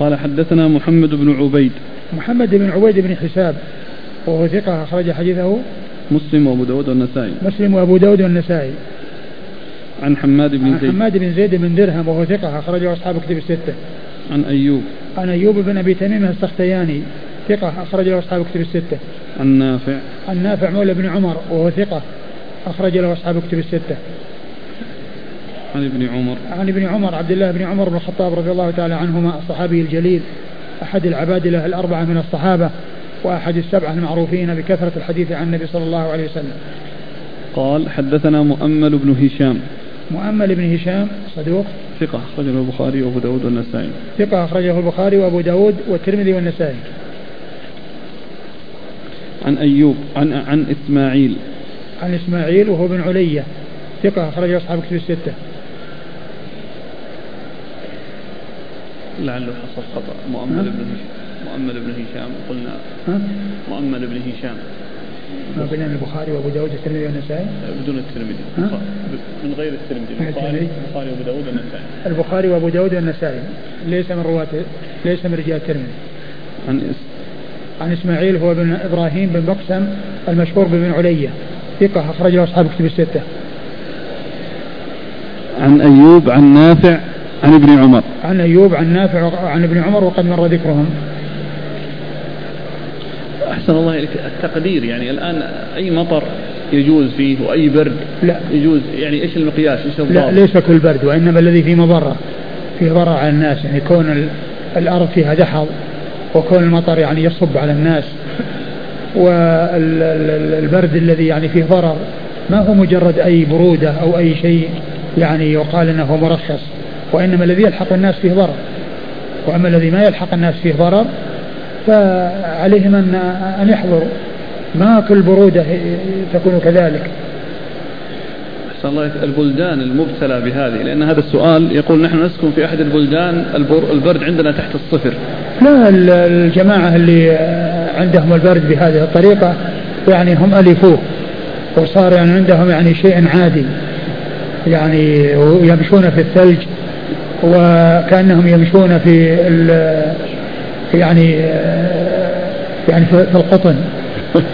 قال حدثنا محمد بن عبيد. محمد بن عبيد بن حساب وهو ثقة أخرج حديثه مسلم وأبو داود والنسائي. مسلم وأبو داود والنسائي. عن حماد بن عن زيد. حماد بن زيد بن درهم وهو ثقة أخرجه أصحاب كتب الستة. عن أيوب. عن أيوب بن أبي تميم السختياني ثقة أخرج له أصحاب كتب الستة. عن نافع. عن نافع مولى بن عمر وهو ثقة أخرج له أصحاب كتب الستة. عن ابن عمر. عن ابن عمر عبد الله بن عمر بن الخطاب رضي الله تعالى عنهما الصحابي الجليل أحد العبادلة الأربعة من الصحابة وأحد السبعة المعروفين بكثرة الحديث عن النبي صلى الله عليه وسلم. قال حدثنا مؤمل بن هشام. مؤمل بن هشام صدوق. ثقة أخرجه البخاري وأبو داود والنسائي. ثقة أخرجه البخاري وأبو داود والترمذي والنسائي. عن أيوب عن عن إسماعيل. عن إسماعيل وهو بن علية. ثقة أخرجه أصحاب كتب الستة. لعله حصل خطأ. مؤمل بن هشام. مؤمل بن هشام. قلنا ها؟ مؤمل بن هشام. ما بين البخاري وأبو داود والترمذي والنسائي؟ بدون الترمذي؟ من غير الترمذي. البخاري الترمذي. البخاري وأبو داود والنسائي. البخاري وأبو داود والنسائي. ليس من رواة ليس من رجال الترمذي. عن إس... عن إسماعيل هو بن إبراهيم بن بقسم المشهور بن علية ثقة أخرج له أصحاب كتب الستة. عن أيوب عن نافع عن ابن عمر. عن أيوب عن نافع عن ابن عمر وقد مر ذكرهم. أحسن الله إليك. التقدير يعني الآن أي مطر يجوز فيه وأي برد لا. يجوز يعني إيش المقياس؟ إيش لا الضابط؟ ليس كل برد وإنما الذي فيه مضرة فيه ضرر على الناس يعني كون ال- الأرض فيها دحض وكون المطر يعني يصب على الناس والبرد الذي يعني فيه ضرر ما هو مجرد أي برودة أو أي شيء يعني يقال أنه مرخص. وإنما الذي يلحق الناس فيه ضرر. وأما الذي ما يلحق الناس فيه ضرر فعليهم أن أن يحضروا. ما كل برودة تكون كذلك. الله البلدان المبتلى بهذه لأن هذا السؤال يقول نحن نسكن في أحد البلدان البر- البرد عندنا تحت الصفر. لا ال- الجماعة اللي عندهم البرد بهذه الطريقة يعني هم ألفوه وصار يعني عندهم يعني شيء عادي. يعني يمشون في الثلج. وكأنهم يمشون في ال- يعني يعني في القطن.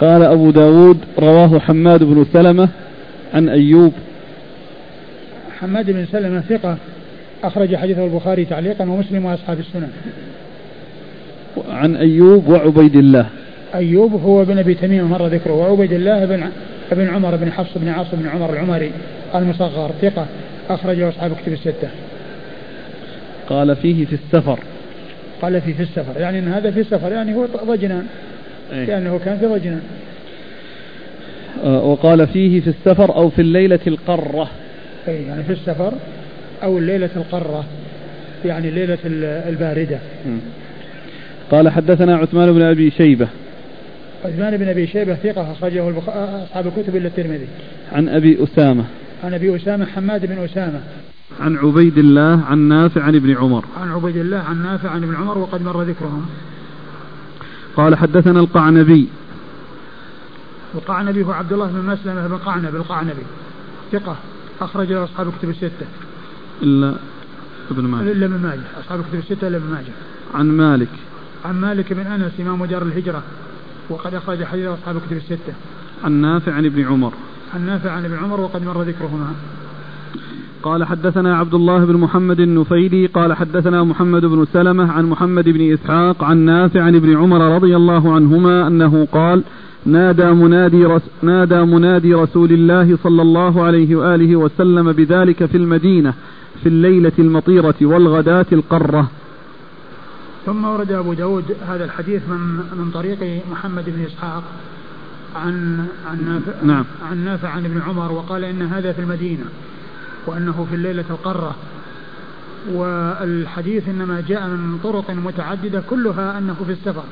قال أبو داود رواه حماد بن سلمة عن أيوب. حماد بن سلمة ثقة أخرج حديثه البخاري تعليقا ومسلم وأصحاب السنن عن أيوب وعبيد الله. أيوب هو بن أبي تميم مر ذكره. وعبيد الله بن بن عمر بن حفص بن عاصم بن عمر العمري المصغر ثقة أخرجه أصحاب كتب الستة. قال فيه في السفر. قال في في السفر يعني أن هذا في السفر يعني هو ضجنان إيه. لأنه كان في ضجنان. آه، وقال فيه في السفر أو في الليلة القرة. أي يعني في السفر أو الليلة القرة يعني الليلة ال- الباردة. مم. قال حدثنا عثمان بن أبي شيبة. عثمان بن أبي شيبة ثقة أخرجه البخ... أصحاب الكتب إلا الترمذي. عن أبي أسامة. عن أبي أسامة حماد بن أسامة. عن عبيد الله عن نافع عن ابن عمر. عن عبيد الله عن نافع عن ابن عمر وقد مر ذكرهم. قال حدثنا القعنبي. القعنبي هو عبد الله بن مسلمة بن قعنب القعنبي. ثقة أخرج له أصحاب الكتب الستة. إلا ابن ماجه. إلا ابن ماجه أصحاب الكتب الستة إلا ابن ماجه. عن مالك. عن مالك بن أنس إمام دار الهجرة. وقد أخرج حديث أصحاب الكتب الستة. عن نافع عن ابن عمر. عن نافع عن ابن عمر وقد مر ذكرهما. قال حدثنا عبد الله بن محمد النفيلي قال حدثنا محمد بن سلمة عن محمد بن إسحاق عن نافع عن ابن عمر رضي الله عنهما أنه قال نادى منادي رس نادى منادي رسول الله صلى الله عليه وآله وسلم بذلك في المدينة في الليلة المطيرة والغداة القرة. ثم ورد أبو داود هذا الحديث من من طريق محمد بن إسحاق عن عن نافع نعم. عن نافع عن ابن عمر وقال إن هذا في المدينة وأنه في الليلة القرة والحديث إنما جاء من طرق متعددة كلها أنه في السفر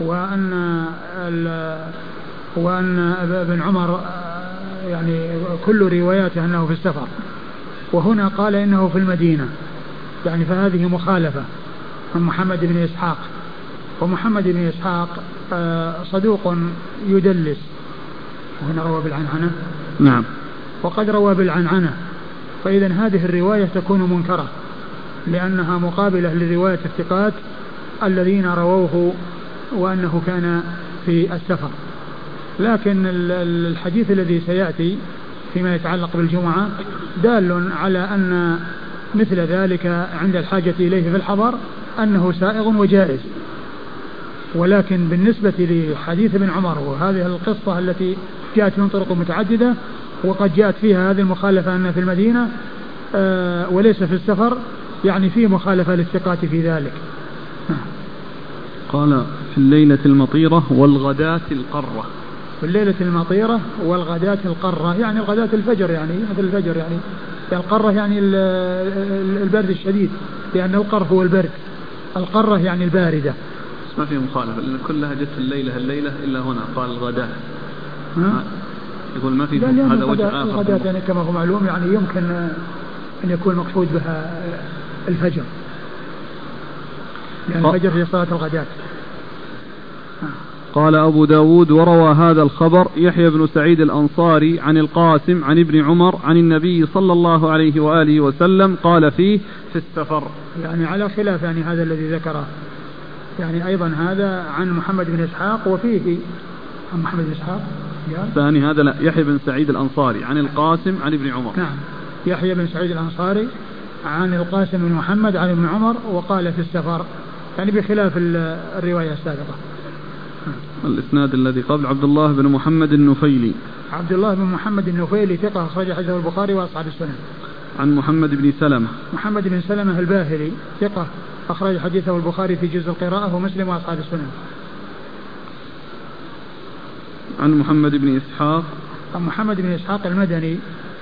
وأن وأن ابن عمر يعني كل رواياته أنه في السفر. وهنا قال إنه في المدينة. يعني فهذه مخالفة. من محمد بن إسحاق. ومحمد بن إسحاق آه، صدوق يدلس. وهنا روى بالعنعنة. نعم. وقد روى بالعنعنة. فإذا هذه الرواية تكون منكرة لأنها مقابلة لرواية الثقات الذين رووه وأنه كان في السفر. لكن الحديث الذي سيأتي فيما يتعلق بالجمعة دال على أن مثل ذلك عند الحاجة إليه في الحضر أنه سائغ وجائز. ولكن بالنسبة لحديث ابن عمر وهذه القصة التي جاءت من طرق متعددة وقد جاءت فيها هذه المخالفة أن في المدينة آه وليس في السفر يعني في مخالفة للثقات في ذلك. قال في الليلة المطيرة والغداة القرة. في الليلة المطيرة والغداة القرة يعني الغداة الفجر يعني مثل الفجر يعني القرة يعني البرد الشديد لأن القر هو البرد. القرة يعني الباردة. بس ما في مخالفة لأن كلها جت الليلة الليلة إلا هنا قال الغداة يقول ما في هذا وجه آخر. الغداة يعني كما هو معلوم يعني يمكن أن يكون مقصود بها الفجر. لأن الفجر هي صلاة الغداة قال أبو داود وروى هذا الخبر يحيى بن سعيد الأنصاري عن القاسم عن ابن عمر عن النبي صلى الله عليه وآله وسلم قال فيه في السفر. يعني على خلاف يعني هذا الذي ذكره يعني أيضا هذا عن محمد بن إسحاق وفيه. عن محمد بن إسحاق؟ الثاني هذا لا يحيى بن سعيد الأنصاري عن القاسم عن ابن عمر. نعم. يحيى بن سعيد الأنصاري عن القاسم بن محمد عن ابن عمر وقال في السفر. يعني بخلاف الرواية السابقة. الإسناد الذي قبل عبد الله بن محمد النفيلي. عبد الله بن محمد النفيلي ثقة أخرج حديثه البخاري وأصحاب السنن عن محمد بن سلمة. محمد بن سلمة الباهلي ثقة أخرج حديثه البخاري في جزء القراءة ومسلم وأصحاب السنن عن محمد بن إسحاق. عن محمد بن إسحاق المدني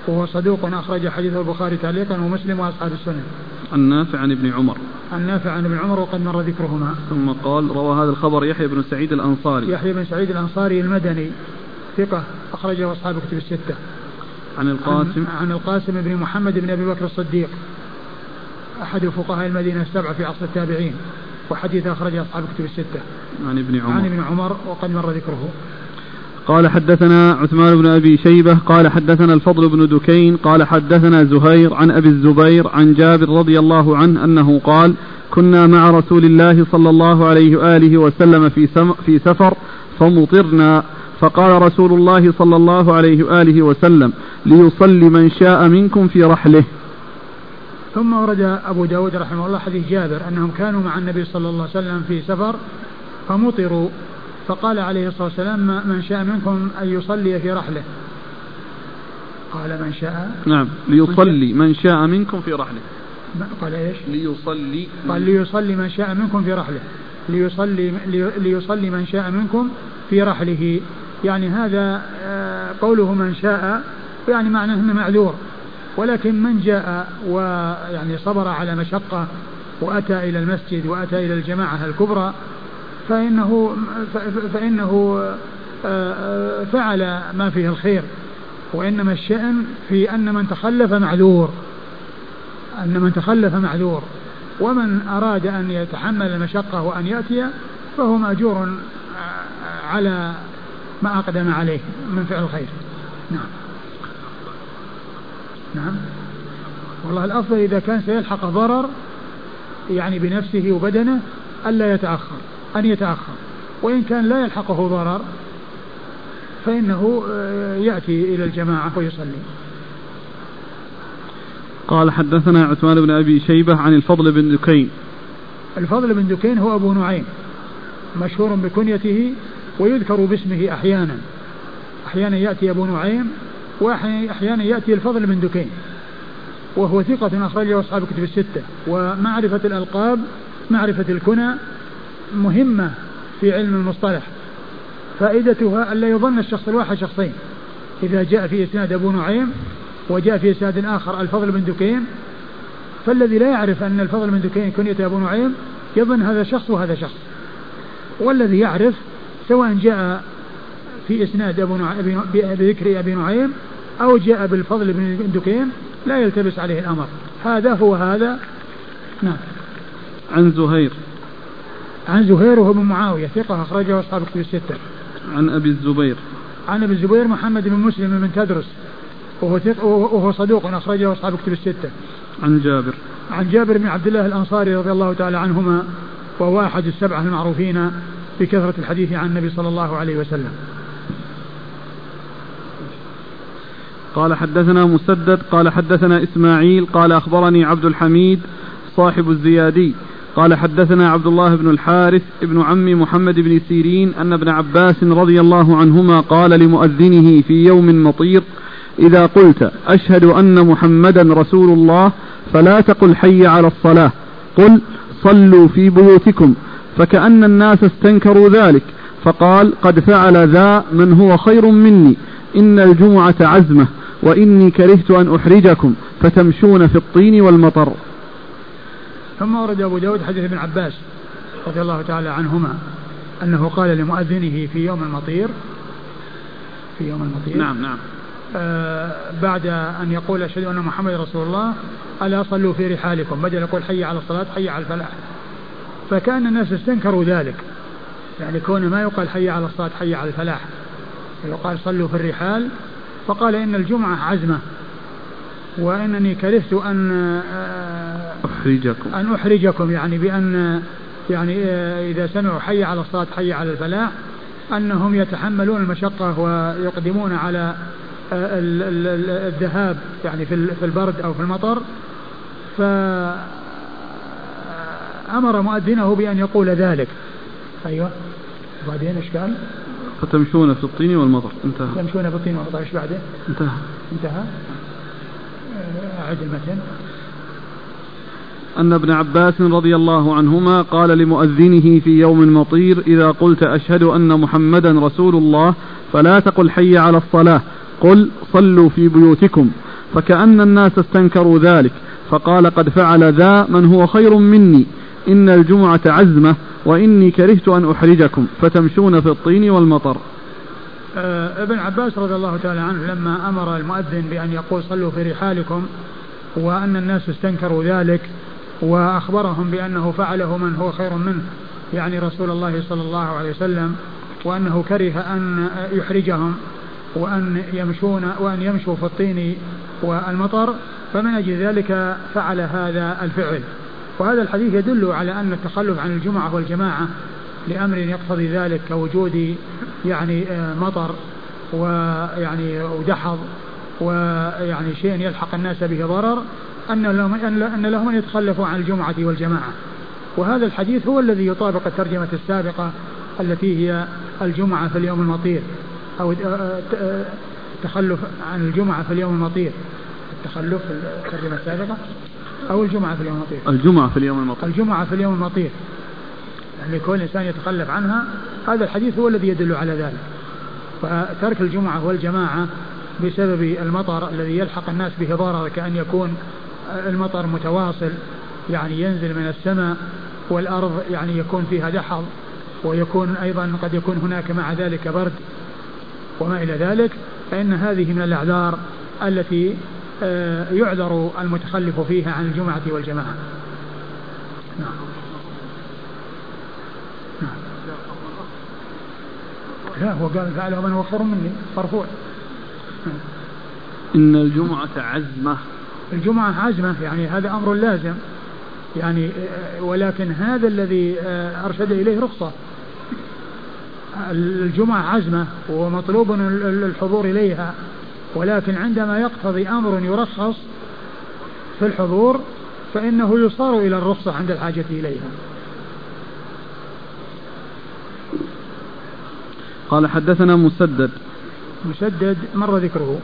وهو صدوق أخرج حديثه البخاري تعليقا ومسلم وأصحاب السنن عن نافع عن ابن عمر. عن نافع عن ابن عمر وقد مر ذكرهما. ثم قال روى هذا الخبر يحيى بن سعيد الأنصاري. يحيى بن سعيد الأنصاري المدني ثقة أخرجه أصحاب كتب الستة. عن القاسم. عن, عن القاسم بن محمد بن أبي بكر الصديق. أحد فقهاء المدينة السبعة في عصر التابعين وحديث أخرجه أصحاب كتب الستة. عن ابن عمر. عن ابن عمر وقد مر ذكره. قال حدثنا عثمان بن أبي شيبة قال حدثنا الفضل بن دكين قال حدثنا زهير عن أبي الزبير عن جابر رضي الله عنه أنه قال كنا مع رسول الله صلى الله عليه وآله وسلم في, في سفر فمطرنا فقال رسول الله صلى الله عليه وآله وسلم ليصلي من شاء منكم في رحله. ثم ورد أبو داود رحمه الله حديث جابر أنهم كانوا مع النبي صلى الله عليه وسلم في سفر فمطروا. فقال عليه الصلاة والسلام من شاء منكم أن يصلي في رحله. قال من شاء. نعم ليصلي من شاء منكم في رحله. قال إيش؟ ليصلي. قال ليصلي من شاء منكم في رحله. ليصلي ليصلي من شاء منكم في رحله. يعني هذا آه، قوله من شاء يعني معناه إنه معذور. ولكن من جاء ويعني صبر على مشقة وأتى إلى المسجد وأتى إلى الجماعة الكبرى فإنه فإنه آه، آه، فعل ما فيه الخير وإنما الشأن في أن من تخلف معذور أن من تخلف معذور ومن أراد أن يتحمل المشقة وأن يأتي فهو مأجور آه، على ما أقدم عليه من فعل الخير. نعم. نعم. والله الأفضل إذا كان سيلحق ضرر يعني بنفسه وبدنه ألا يتأخر. أن يتأخر وإن كان لا يلحقه ضرر فإنه آه، يأتي إلى الجماعة ويصلي. قال حدثنا عثمان بن أبي شيبة عن الفضل بن دكين. الفضل بن دكين هو أبو نعيم مشهور بكنيته ويذكر باسمه أحيانا. أحيانا يأتي أبو نعيم وأحيانا يأتي الفضل بن دكين وهو ثقة أخرجه أصحاب كتب الستة. ومعرفة الألقاب معرفة الكنى مهمة في علم المصطلح. فائدتها ألا يظن الشخص الواحد شخصين. إذا جاء في إسناد أبو نعيم وجاء في إسناد آخر الفضل بن دكين فالذي لا يعرف أن الفضل بن دكين كنية أبو نعيم يظن هذا شخص وهذا شخص والذي يعرف سواء جاء في إسناد أبو نعيم بذكر أبي نعيم أو جاء بالفضل بن دكين لا يلتبس عليه الأمر. هذا هو هذا. نعم. عن زهير. عن زهير وهو بن معاوية ثقة أخرجه أصحاب كتب الستة. عن أبي الزبير. عن أبي الزبير محمد بن مسلم بن تدرس وهو, وهو صدوق أخرجه أصحاب كتب الستة عن جابر عن جابر بن عبد الله الأنصاري رضي الله تعالى عنهما وهو أحد السبعة المعروفين بكثرة الحديث عن النبي صلى الله عليه وسلم قال حدثنا مسدد قال حدثنا إسماعيل قال أخبرني عبد الحميد صاحب الزيادي قال حدثنا عبد الله بن الحارث ابن عم محمد بن سيرين أن ابن عباس رضي الله عنهما قال لمؤذنه في يوم مطير إذا قلت أشهد أن محمدا رسول الله فلا تقل حي على الصلاة قل صلوا في بيوتكم فكأن الناس استنكروا ذلك فقال قد فعل ذا من هو خير مني إن الجمعة عزمة وإني كرهت أن أحرجكم فتمشون في الطين والمطر. ثم ورد أبو داود حديث ابن عباس رضي الله تعالى عنهما أنه قال لمؤذنه في يوم المطير في يوم المطير. نعم نعم. آه بعد أن يقول أشهد أن محمد رسول الله ألا صلوا في رحالكم؟ بدل يقول حي على الصلاة حي على الفلاح. فكان الناس استنكروا ذلك. يعني كون ما يقال حي على الصلاة حي على الفلاح. يقال صلوا في الرحال. فقال إن الجمعة عزمة. وإنني كرهت أن آه، أحرجكم أن أحرجكم يعني بأن يعني آه، إذا سمعوا حي على الصلاة حي على الفلاح أنهم يتحملون المشقة ويقدمون على آه، الذهاب يعني في البرد أو في المطر. فأمر مؤذنه بأن يقول ذلك. أيوة. وبعدين إيش قال؟ فتمشون في الطين والمطر. انتهى. تمشون في الطين والمطر. إيش بعده؟ انتهى. انتهى. أعد المتن أن ابن عباس رضي الله عنهما قال لمؤذنه في يوم مطير إذا قلت أشهد أن محمدا رسول الله فلا تقل حي على الصلاة قل صلوا في بيوتكم. فكأن الناس استنكروا ذلك فقال قد فعل ذا من هو خير مني. إن الجمعة عزمة وإني كرهت أن أحرجكم فتمشون في الطين والمطر. آه ابن عباس رضي الله تعالى عنه لما أمر المؤذن بأن يقول صلوا في رحالكم وأن الناس استنكروا ذلك وأخبرهم بأنه فعله من هو خير منه يعني رسول الله صلى الله عليه وسلم وأنه كره أن يحرجهم وأن يمشون وأن يمشوا في الطين والمطر فمن أجل ذلك فعل هذا الفعل. وهذا الحديث يدل على أن التخلف عن الجمعة والجماعة لأمر يقتضي ذلك كوجود يعني آه، مطر ويعني ودحض ويعني شيء يلحق الناس به ضرر أن لهم أن لهم أن يتخلفوا عن الجمعة والجماعة. وهذا الحديث هو الذي يطابق الترجمة السابقة التي هي الجمعة في اليوم المطير أو التخلف آه، عن الجمعة في اليوم المطير. التخلف في الترجمة السابقة أو الجمعة في اليوم المطير. الجمعة في اليوم المطير. الجمعة في اليوم المطير. يعني كل إنسان يتخلف عنها هذا الحديث هو الذي يدل على ذلك. فترك الجمعة والجماعة بسبب المطر الذي يلحق الناس به ضرر كأن يكون المطر متواصل يعني ينزل من السماء والأرض يعني يكون فيها دحض ويكون أيضا قد يكون هناك مع ذلك برد وما إلى ذلك فإن هذه من الأعذار التي آه، يعذر المتخلف فيها عن الجمعة والجماعة. نعم. نعم. لا هو قال فعله من هو خير مني مرفوع. إن الجمعة عزمة. الجمعة عزمة يعني هذا أمر لازم. يعني ولكن هذا الذي آه، أرشد إليه رخصة. الجمعة عزمة ومطلوب الحضور إليها ولكن عندما يقتضي أمر يرخص في الحضور فإنه يصار إلى الرخصة عند الحاجة إليها. قال حدثنا مسدد. مسدد مر ذكره؟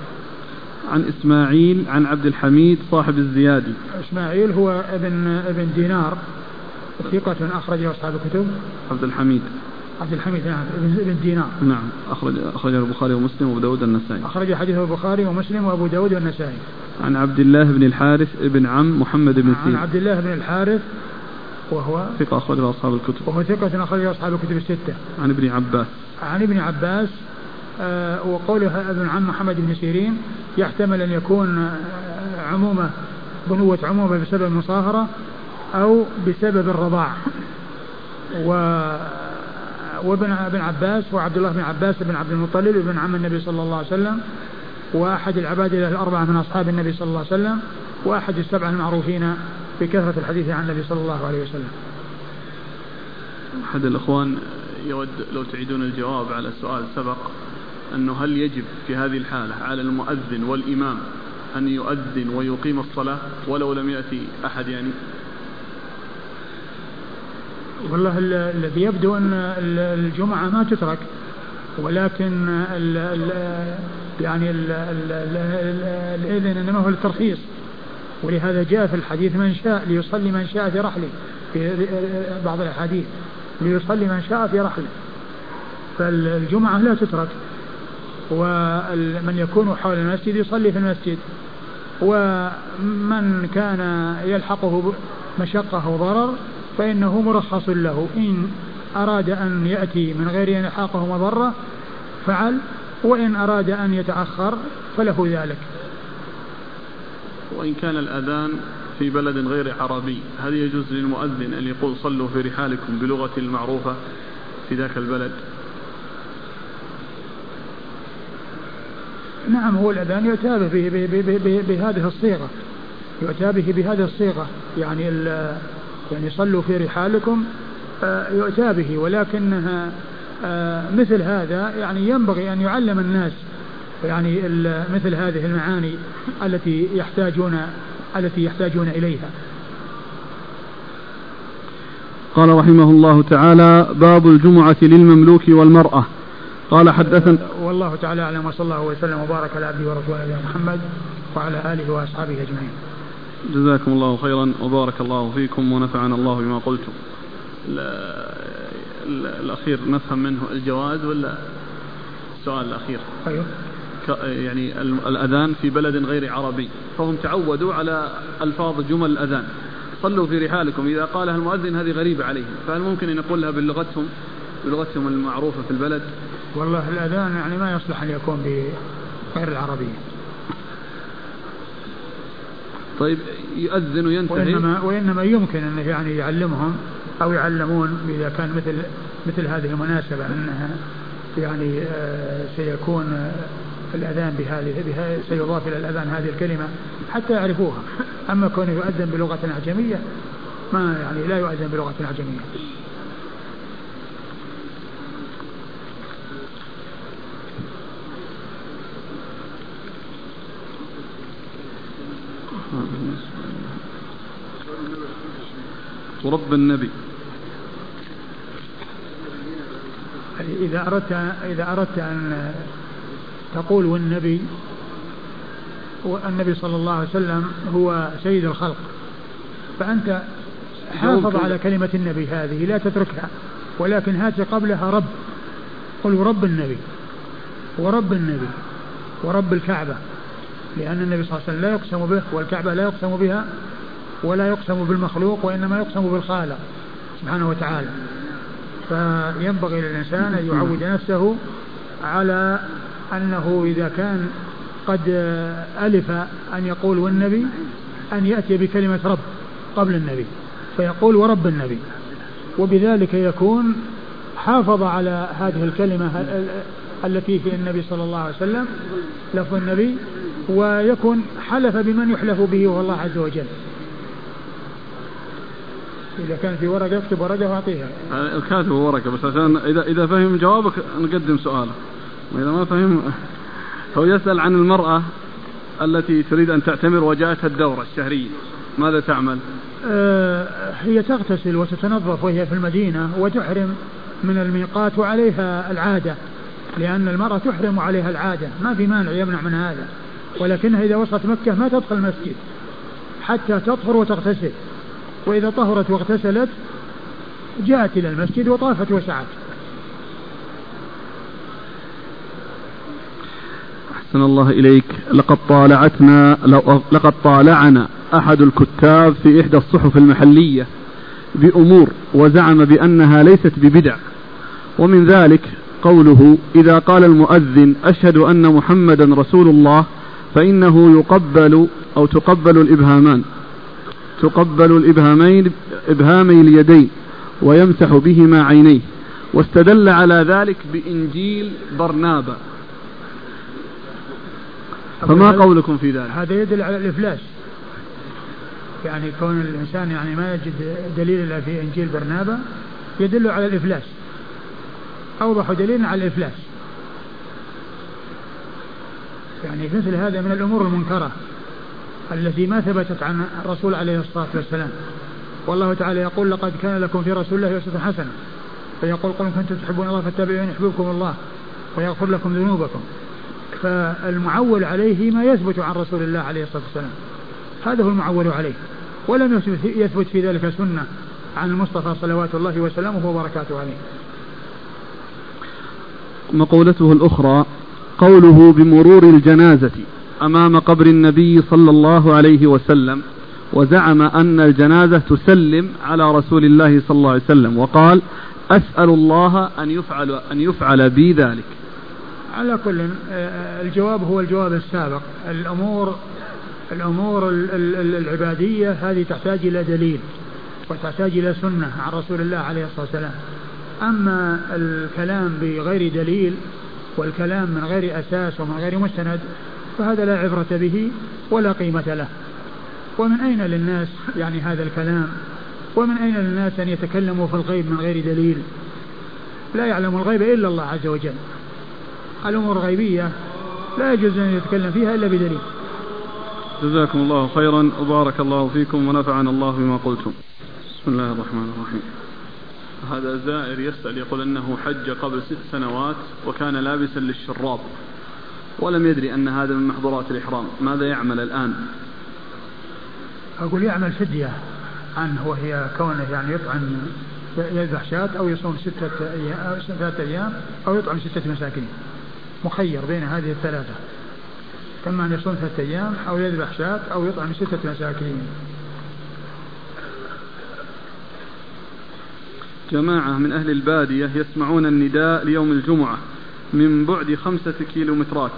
عن إسماعيل عن عبد الحميد صاحب الزيادي. إسماعيل هو ابن ابن دينار ثقة أخرجه أصحاب الكتب. عبد الحميد. عبد الحميد نعم ابن دينار. نعم أخرج أخرجه البخاري ومسلم وأبو داود النسائي أخرج حديثه البخاري ومسلم وأبو داود والنسائي. عن عبد الله بن الحارث بن عم محمد بن سيرين. عن عبد الله بن الحارث وهو ثقة أخرجه أصحاب الكتب. وهو ثقة أخرجه أصحاب الكتب الستة. عن ابن عباس. عن ابن عباس آه وقوله ابن عم محمد بن سيرين يحتمل أن يكون آه عمومة بنوة عمومة بسبب المصاهرة أو بسبب الرضاع. و وابن ابن عباس وعبد الله بن عباس بن عبد المطلب ابن عم النبي صلى الله عليه وسلم وأحد العبادلة الأربعة من أصحاب النبي صلى الله عليه وسلم وأحد السبعة المعروفين بكثرة الحديث عن النبي صلى الله عليه وسلم. أحد الأخوان يود لو تعيدون الجواب على السؤال سبق. أنه هل يجب في هذه الحالة على المؤذن والإمام أن يؤذن ويقيم الصلاة ولو لم يأتي أحد يعني؟ والله الذي يبدو أن الجمعة ما تترك ولكن ال ال يعني الإذن إنما هو للترخيص. ولهذا جاء في الحديث من شاء ليصلي من شاء في رحله في بعض الأحاديث ليصلي من شاء في رحله. فالجمعة لا تترك. ومن يكون حول المسجد يصلي في المسجد. ومن كان يلحقه مشقة أو ضرر فإنه مرخص له. إن أراد أن يأتي من غير أن يلحقه مضرة فعل وإن أراد أن يتأخر فله ذلك. وإن كان الأذان في بلد غير عربي هل يجوز للمؤذن أن يقول صلوا في رحالكم بلغة المعروفة في ذاك البلد؟ نعم هو الأذان يؤتى به بهذه الصيغة. يؤتى به بهذه الصيغة. يعني يعني صلوا في رحالكم آه، يؤتى به. ولكنها آه، مثل هذا يعني ينبغي أن يعلم الناس. يعني مثل هذه المعاني التي يحتاجون التي يحتاجون إليها. قال رحمه الله تعالى باب الجمعة للمملوك والمرأة. قال حدثنا والله تعالى أعلم وصلى الله وسلم وبارك على عبده ورسوله نبينا محمد وعلى آله وأصحابه أجمعين. جزاكم الله خيرا وبارك الله فيكم ونفعنا الله بما قلتم. الأخير نفهم منه الجواز ولا السؤال الأخير؟ أيوه. يعني الأذان في بلد غير عربي فهم تعودوا على ألفاظ جمل الأذان. صلوا في رحالكم إذا قالها المؤذن هذه غريبة عليهم فهل ممكن أن يقولها بلغتهم بلغتهم المعروفة في البلد؟ والله الأذان يعني ما يصلح أن يكون بغير العربية. طيب يؤذن وينتهي؟ وإنما, وإنما يمكن أنه يعني يعلمهم أو يعلمون إذا كان مثل مثل هذه المناسبة أنها يعني آه، سيكون الأذان بهذه سيضاف إلى الأذان هذه الكلمة حتى يعرفوها. أما كونه يؤذن بلغة أعجمية ما يعني لا يؤذن بلغة أعجمية ورب النبي. إذا أردت إذا أردت أن تقول والنبي والنبي صلى الله عليه وسلم هو سيد الخلق فأنت حافظ على كلمة النبي هذه لا تتركها ولكن هات قبلها رب. قل ورب النبي ورب النبي ورب الكعبة لأن النبي صلى الله عليه وسلم لا يقسم به والكعبة لا يقسم بها ولا يقسم بالمخلوق وإنما يقسم بالخالق سبحانه وتعالى. فينبغي للإنسان أن يعود نفسه على أنه إذا كان قد ألف أن يقول والنبي أن يأتي بكلمة رب قبل النبي فيقول ورب النبي. وبذلك يكون حافظ على هذه الكلمة التي في النبي صلى الله عليه وسلم لفظ النبي ويكون حلف بمن يحلف به وهو الله عز وجل. إذا كان في ورقة اكتب ورقة واعطيها. الكاتب ورقة بس عشان إذا إذا فهم جوابك نقدم سؤاله. وإذا ما فهم هو يسأل عن المرأة التي تريد أن تعتمر وجاءتها الدورة الشهرية ماذا تعمل؟ آه هي تغتسل وتتنظف وهي في المدينة وتحرم من الميقات وعليها العادة لأن المرأة تحرم عليها العادة ما في مانع يمنع من هذا ولكنها إذا وصلت مكة ما تدخل المسجد حتى تطهر وتغتسل وإذا طهرت واغتسلت جاءت إلى المسجد وطافت وسعت. أحسن الله إليك. لقد طالعتنا لقد طالعنا أحد الكتاب في إحدى الصحف المحلية بأمور وزعم بأنها ليست ببدع. ومن ذلك قوله إذا قال المؤذن أشهد أن محمدا رسول الله فإنه يقبل أو تقبل الإبهامان. تقبل الإبهامين إبهامي اليدين ويمسح بهما عينيه. واستدل على ذلك بإنجيل برنابا. فما قولكم في ذلك؟ هذا يدل على الإفلاس. يعني كون الإنسان يعني ما يجد دليل إلا في إنجيل برنابا يدل على الإفلاس. أوضح دليل على الإفلاس. يعني مثل هذا من الأمور المنكرة. التي ما ثبتت عن الرسول عليه الصلاة والسلام. والله تعالى يقول لقد كان لكم في رسول الله أسوة حسنة. فيقول قل كنتم تحبون الله فاتبعوني يحببكم الله ويغفر لكم ذنوبكم. فالمعول عليه ما يثبت عن رسول الله عليه الصلاة والسلام. هذا هو المعول عليه. ولم يثبت في ذلك سنة عن المصطفى صلوات الله وسلامه وبركاته عليه. مقولته الأخرى قوله بمرور الجنازة. أمام قبر النبي صلى الله عليه وسلم وزعم أن الجنازة تسلم على رسول الله صلى الله عليه وسلم وقال أسأل الله أن يفعل أن يفعل بي ذلك. على كل آه، الجواب هو الجواب السابق، الأمور الأمور العبادية هذه تحتاج إلى دليل وتحتاج إلى سنة عن رسول الله عليه الصلاة والسلام. أما الكلام بغير دليل والكلام من غير أساس ومن غير مستند فهذا لا عبرة به ولا قيمة له. ومن أين للناس يعني هذا الكلام؟ ومن أين للناس أن يتكلموا في الغيب من غير دليل؟ لا يعلم الغيب إلا الله عز وجل. الأمور الغيبية لا يجوز أن يتكلم فيها إلا بدليل. جزاكم الله خيرا. وبارك الله فيكم ونفعنا الله بما قلتم. بسم الله الرحمن الرحيم. هذا زائر يسأل يقول أنه حج قبل ست سنوات وكان لابسا للشراب. ولم يدري أن هذا من محظورات الإحرام. ماذا يعمل الآن؟ أقول يعمل فدية. عنه وهي كونه يعني يطعم يذبح شاة أو يصوم ستة أيام ثلاثة أيام أو يطعم ستة مساكين. مخير بين هذه الثلاثة. كما أن يصوم ثلاثة أيام أو يذبح شاة أو يطعم ستة مساكين. جماعة من أهل البادية يسمعون النداء ليوم الجمعة. من بعد خمسة كيلومترات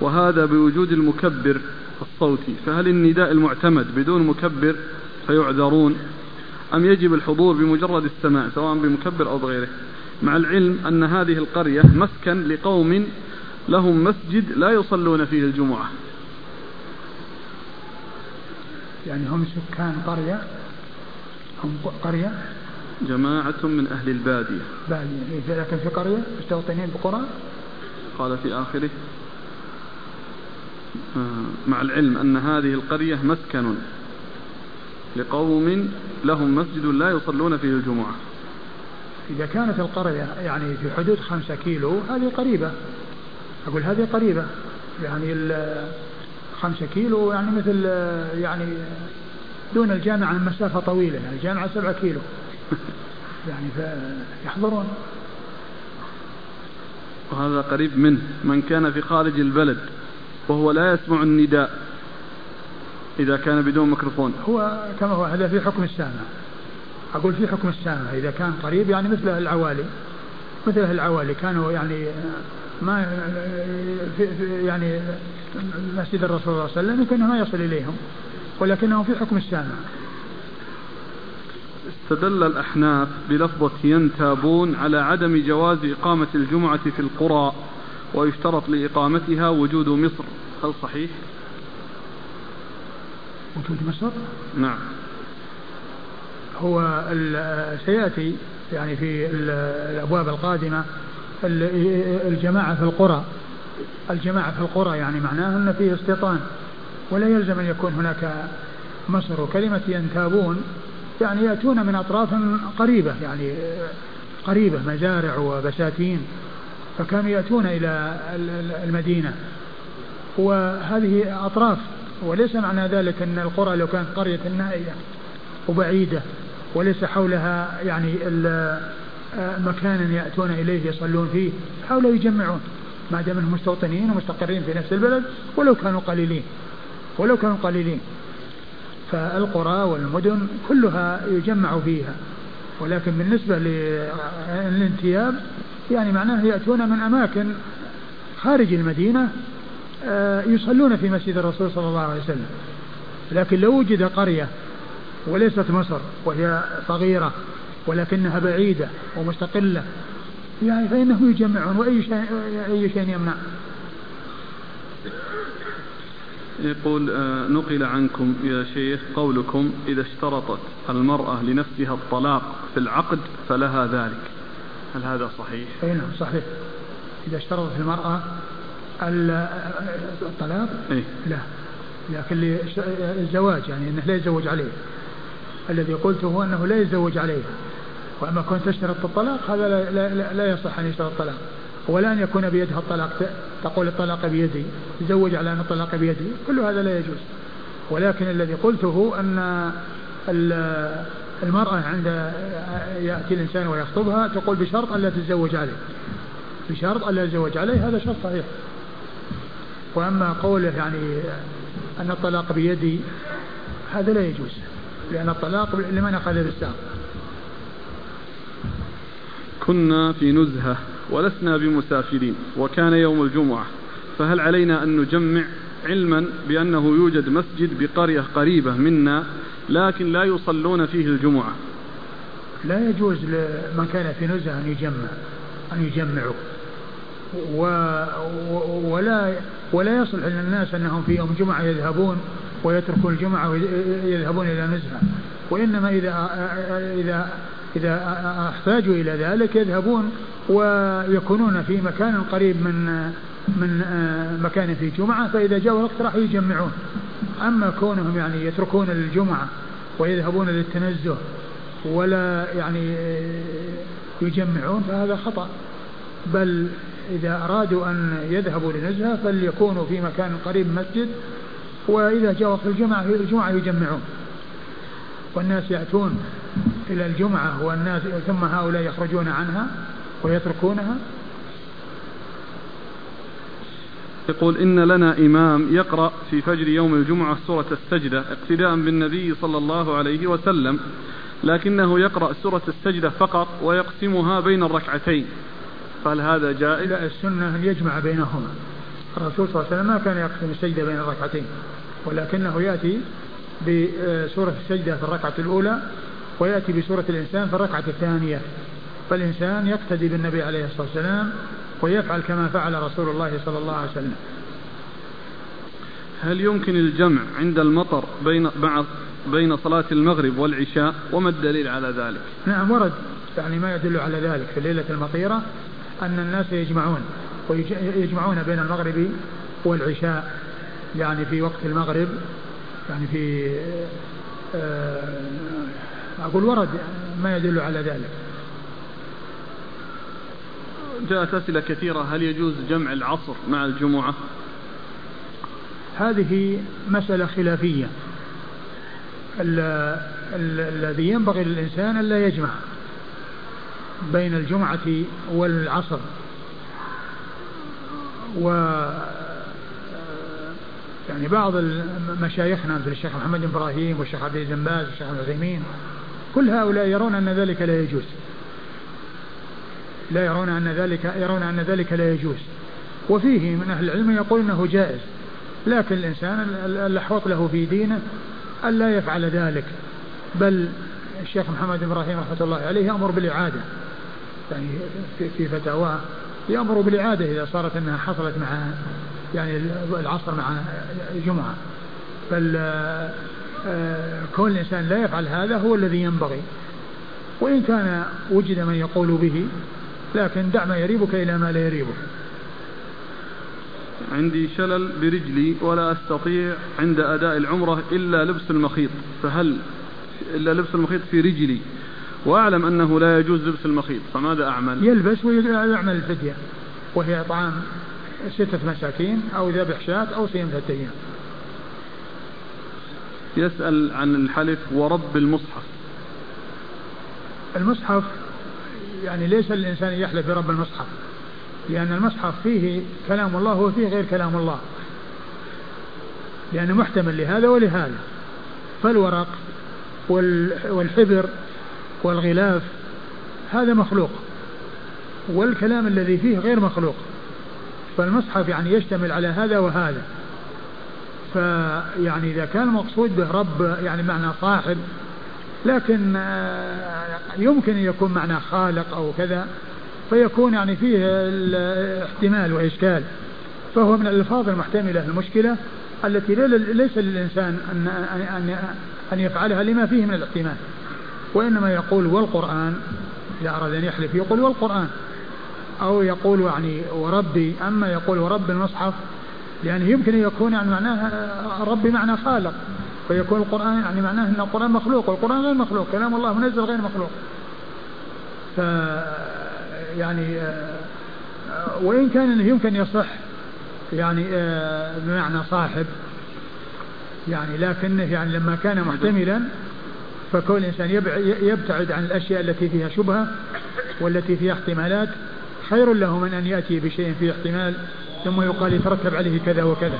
وهذا بوجود المكبر الصوتي. فهل النداء المعتمد بدون مكبر فيعذرون أم يجب الحضور بمجرد السماع سواء بمكبر أو بغيره؟ مع العلم أن هذه القرية مسكن لقوم لهم مسجد لا يصلون فيه الجمعة. يعني هم سكان قرية؟ هم قرية؟ جماعة من أهل البادية. بادية لكن في قرية مستوطنين بقرى قال في آخره آه، مع العلم أن هذه القرية مسكن لقوم لهم مسجد لا يصلون فيه الجمعة. إذا كانت القرية يعني في حدود خمسة كيلو هذه قريبة. أقول هذه قريبة. يعني خمسة كيلو يعني مثل يعني دون الجامعة مسافة طويلة. يعني الجامعة سبعة كيلو. يعني فيحضرون. وهذا قريب منه. من كان في خارج البلد وهو لا يسمع النداء إذا كان بدون ميكروفون. هو كما هو هذا في حكم السامع. أقول في حكم السامع. إذا كان قريب يعني مثل أهل العوالي. مثل أهل العوالي كانوا يعني ما في يعني مسجد الرسول صلى الله عليه وسلم يمكن ما يصل إليهم ولكنهم في حكم السامع. استدل الأحناف بلفظة ينتابون على عدم جواز إقامة الجمعة في القرى ويشترط لإقامتها وجود مصر هل صحيح؟ وجود مصر؟ نعم هو سيأتي يعني في الأبواب القادمة الجماعة في القرى الجماعة في القرى يعني معناه أن فيه استيطان ولا يلزم أن يكون هناك مصر وكلمة ينتابون يعني يأتون من أطراف قريبة يعني قريبة مزارع وبساتين فكانوا يأتون إلى المدينة. وهذه أطراف وليس معنى ذلك أن القرى لو كانت قرية نائية وبعيدة وليس حولها يعني مكانا يأتون إليه يصلون فيه حاولوا يجمعون ما دام إنهم مستوطنين ومستقرين في نفس البلد ولو كانوا قليلين ولو كانوا قليلين. فالقرى والمدن كلها يجمع فيها ولكن بالنسبة للانتياب يعني معناه يأتون من أماكن خارج المدينة آه، يصلون في مسجد الرسول صلى الله عليه وسلم. لكن لو وجد قرية وليست مصر وهي صغيرة ولكنها بعيدة ومستقلة يعني فإنهم يجمعون وأي شيء أي شيء يمنع. يقول آه، نقل عنكم يا شيخ قولكم إذا اشترطت المرأة لنفسها الطلاق في العقد فلها ذلك. هل هذا صحيح؟ أي نعم صحيح. إذا اشترطت المرأة الطلاق؟ إيه؟ لا. لكن الزواج يعني أنه لا يتزوج عليه. الذي قلته هو أنه لا يتزوج عليه. وأما كنت تشترط الطلاق هذا لا, لا, لا يصح أن يشترط الطلاق. ولا أن يكون بيدها الطلاق تقول الطلاق بيدي تزوج على أن الطلاق بيدي كل هذا لا يجوز. ولكن الذي قلته أن المرأة عند يأتي الإنسان ويخطبها تقول بشرط ألا تتزوج عليه. بشرط ألا يتزوج عليه هذا شرط صحيح. وأما قوله يعني أن الطلاق بيدي هذا لا يجوز لأن الطلاق لمن أخذ بالساق؟ كنا في نزهة. ولسنا بمسافرين. وكان يوم الجمعة. فهل علينا أن نجمع علما بأنه يوجد مسجد بقرية قريبة منا لكن لا يصلون فيه الجمعة؟ لا يجوز لمن كان في نزهة أن يجمع أن يجمعوا و ولا ولا يصلح للناس أنهم في يوم جمعة يذهبون ويتركون الجمعة ويذهبون إلى نزهة. وإنما إذا إذا إذا أحتاجوا إلى ذلك يذهبون ويكونون في مكان قريب من من مكان في جمعة فإذا جاء الوقت راح يجمعون. أما كونهم يعني يتركون الجمعة ويذهبون للتنزه ولا يعني يجمعون فهذا خطأ. بل إذا أرادوا أن يذهبوا لنزهة فليكونوا في مكان قريب مسجد وإذا جاء وقت الجمعة الجمعة يجمعون. والناس يأتون إلى الجمعة والناس ثم هؤلاء يخرجون عنها. ويتركونها؟ يقول إن لنا إمام يقرأ في فجر يوم الجمعة سورة السجدة اقتداء بالنبي صلى الله عليه وسلم لكنه يقرأ سورة السجدة فقط ويقسمها بين الركعتين. فهل هذا جائز؟ لا السنة أن يجمع بينهما؟ الرسول صلى الله عليه وسلم ما كان يقسم السجدة بين الركعتين ولكنه يأتي بسورة السجدة في الركعة الأولى ويأتي بسورة الإنسان في الركعة الثانية. فالإنسان يقتدي بالنبي عليه الصلاة والسلام ويفعل كما فعل رسول الله صلى الله عليه وسلم. هل يمكن الجمع عند المطر بين مع بين صلاة المغرب والعشاء وما الدليل على ذلك؟ نعم ورد. يعني ما يدل على ذلك في الليلة المطيرة أن الناس يجمعون ويجمعون بين المغرب والعشاء. يعني في وقت المغرب يعني في آه، أقول ورد ما يدل على ذلك. جاءت أسئلة كثيرة. هل يجوز جمع العصر مع الجمعة؟ هذه مسألة خلافية. الذي ينبغي للإنسان ألا يجمع بين الجمعة والعصر. و يعني بعض مشايخنا مثل الشيخ محمد إبراهيم والشيخ عبد العزيز باز والشيخ العثيمين كل هؤلاء يرون أن ذلك لا يجوز. لا يرون أن ذلك يرون أن ذلك لا يجوز. وفيه من أهل العلم يقول إنه جائز. لكن الإنسان الاحوط له في دينه الا يفعل ذلك. بل الشيخ محمد بن إبراهيم رحمة الله عليه يأمر بالإعادة. يعني في فتاواه يأمر بالإعادة إذا صارت إنها حصلت مع يعني العصر مع الجمعة. بل آه، كون الإنسان لا يفعل هذا هو الذي ينبغي. وإن كان وجد من يقول به لكن دع ما يريبك إلى ما لا يريبك. عندي شلل برجلي ولا أستطيع عند أداء العمرة إلا لبس المخيط فهل إلا لبس المخيط في رجلي؟ وأعلم أنه لا يجوز لبس المخيط فماذا أعمل؟ يلبس ويعمل الفدية وهي طعام ستة مساكين أو ذبح شاة أو صيام ثلاثة أيام. يسأل عن الحلف ورب المصحف. المصحف يعني ليس الإنسان يحلف برب المصحف لأن المصحف فيه كلام الله وفيه غير كلام الله. لأنه محتمل لهذا ولهذا. فالورق والحبر والغلاف هذا مخلوق والكلام الذي فيه غير مخلوق. فالمصحف يعني يشتمل على هذا وهذا. فيعني إذا كان المقصود به رب يعني معنى صاحب لكن آه، يمكن أن يكون معنى خالق أو كذا فيكون يعني فيه احتمال وإشكال. فهو من الألفاظ المحتملة المشكلة التي ليس للإنسان أن أن أن يفعلها لما فيه من الاحتمال. وإنما يقول والقرآن إذا أراد أن يحلف يقول والقرآن. أو يقول يعني وربي أما يقول ورب المصحف لأنه يمكن أن يكون يعني معناه ربي معنى خالق. فيكون القرآن يعني معناه أن القرآن مخلوق والقرآن غير مخلوق كلام الله منزل غير مخلوق. ف يعني وإن كان أنه يمكن يصح يعني بمعنى صاحب يعني لكنه يعني لما كان محتملا فكل إنسان يبتعد عن الأشياء التي فيها شبهة والتي فيها احتمالات. خير له من أن يأتي بشيء فيه احتمال ثم يقال يترتب عليه كذا وكذا.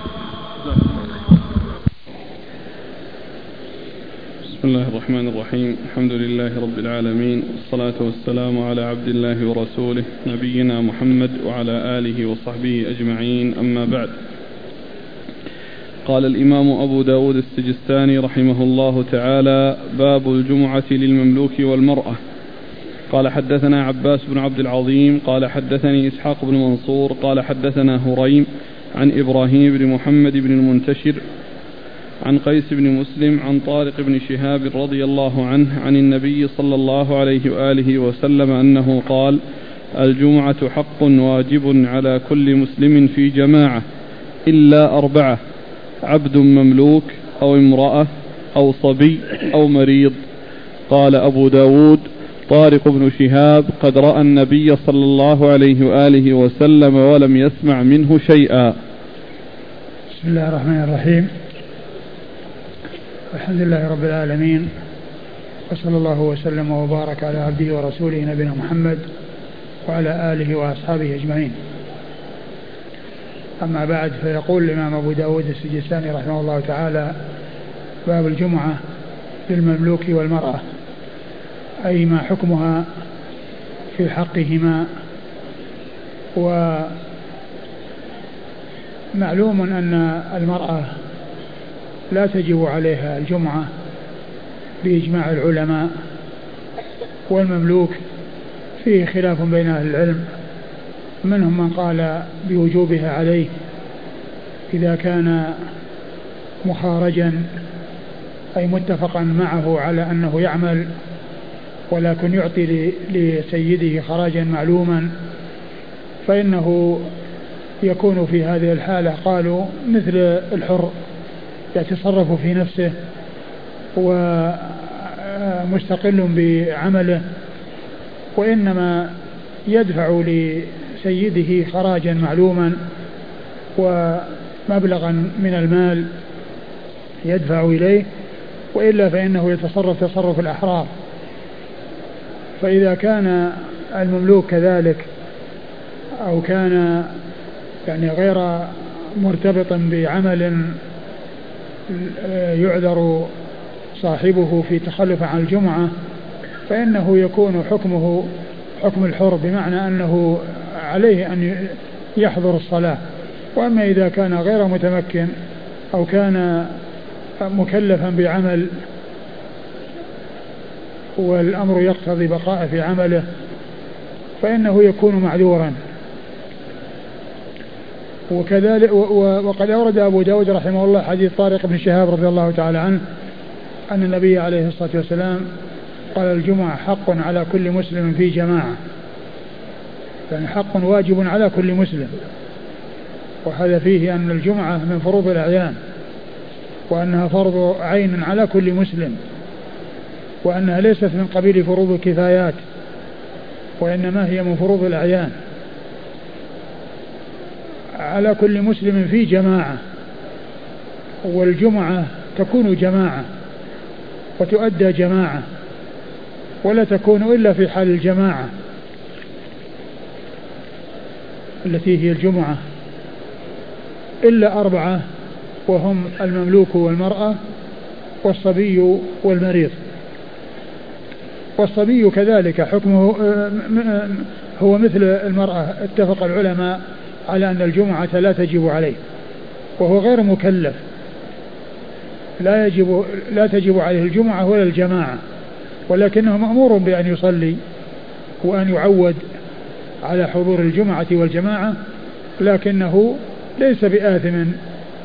بسم الله الرحمن الرحيم. الحمد لله رب العالمين. والصلاة والسلام على عبد الله ورسوله نبينا محمد وعلى آله وصحبه أجمعين. أما بعد. قال الإمام أبو داود السجستاني رحمه الله تعالى باب الجمعة للمملوك والمرأة. قال حدثنا عباس بن عبد العظيم. قال حدثني إسحاق بن منصور. قال حدثنا هريم عن إبراهيم بن محمد بن المنتشر عن قيس بن مسلم عن طارق بن شهاب رضي الله عنه عن النبي صلى الله عليه وآله وسلم أنه قال الجمعة حق واجب على كل مسلم في جماعة إلا أربعة عبد مملوك أو امرأة أو صبي أو مريض. قال أبو داود طارق بن شهاب قد رأى النبي صلى الله عليه وآله وسلم ولم يسمع منه شيئا. بسم الله الرحمن الرحيم. الحمد لله رب العالمين وصلى الله وسلم وبارك على عبده ورسوله نبينا محمد وعلى آله وأصحابه أجمعين. أما بعد فيقول الإمام أبو داود السجستاني رحمه الله تعالى باب الجمعة للمملوك والمرأة أي ما حكمها في حقهما ومعلوم أن المرأة لا تجب عليها الجمعة بإجماع العلماء والمملوك فيه خلاف بين أهل العلم منهم من قال بوجوبها عليه إذا كان مخارجا أي متفقا معه على أنه يعمل ولكن يعطي لسيده خراجا معلوما فإنه يكون في هذه الحالة قالوا مثل الحر. يتصرف في نفسه ومستقل بعمله وإنما يدفع لسيده خراجا معلوما ومبلغا من المال يدفع إليه وإلا فإنه يتصرف تصرف الأحرار. فإذا كان المملوك كذلك أو كان يعني غير مرتبط بعمل يعذر صاحبه في تخلف عن الجمعة فإنه يكون حكمه حكم الحر بمعنى أنه عليه أن يحضر الصلاة. وأما إذا كان غير متمكن أو كان مكلفا بعمل والأمر يقتضي بقاء في عمله فإنه يكون معذورا. وكذلك وقد أورد أبو داود رحمه الله حديث طارق بن شهاب رضي الله تعالى عنه أن النبي عليه الصلاة والسلام قال الجمعة حق على كل مسلم في جماعة. يعني حق واجب على كل مسلم. وهذا فيه أن الجمعة من فروض الأعيان. وأنها فرض عين على كل مسلم. وأنها ليست من قبيل فروض الكفايات. وإنما هي من فروض الأعيان. على كل مسلم في جماعة والجمعة تكون جماعة وتؤدى جماعة ولا تكون إلا في حال الجماعة التي هي الجمعة إلا أربعة وهم المملوك والمرأة والصبي والمريض. والصبي كذلك حكمه آه، آه، هو مثل المرأة اتفق العلماء. على أن الجمعة لا تجب عليه وهو غير مكلف. لا يجب لا تجب عليه الجمعة ولا الجماعة ولكنه مأمور بأن يصلي وأن يعود على حضور الجمعة والجماعة لكنه ليس بآثم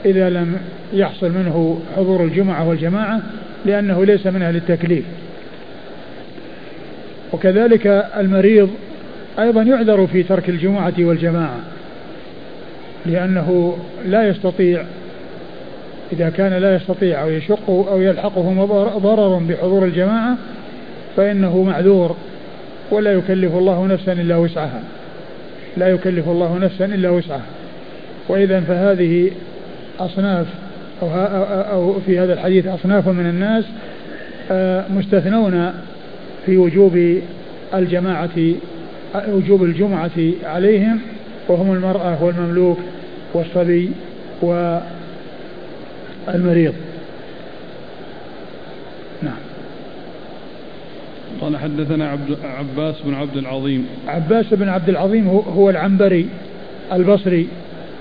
إذا لم يحصل منه حضور الجمعة والجماعة لأنه ليس من أهل التكليف. وكذلك المريض أيضا يعذر في ترك الجمعة والجماعة. لأنه لا يستطيع إذا كان لا يستطيع أو يشق أو يلحقه ضرر بحضور الجماعة فإنه معذور ولا يكلف الله نفسا إلا وسعها. لا يكلف الله نفسا إلا وسعها. وإذا فهذه أصناف أو, أو في هذا الحديث أصناف من الناس آه، مستثنون في وجوب الجماعة وجوب الجمعة عليهم وهم المرأة والمملوك والصبي والمريض نعم قال حدثنا عبد عباس بن عبد العظيم عباس بن عبد العظيم هو العنبري البصري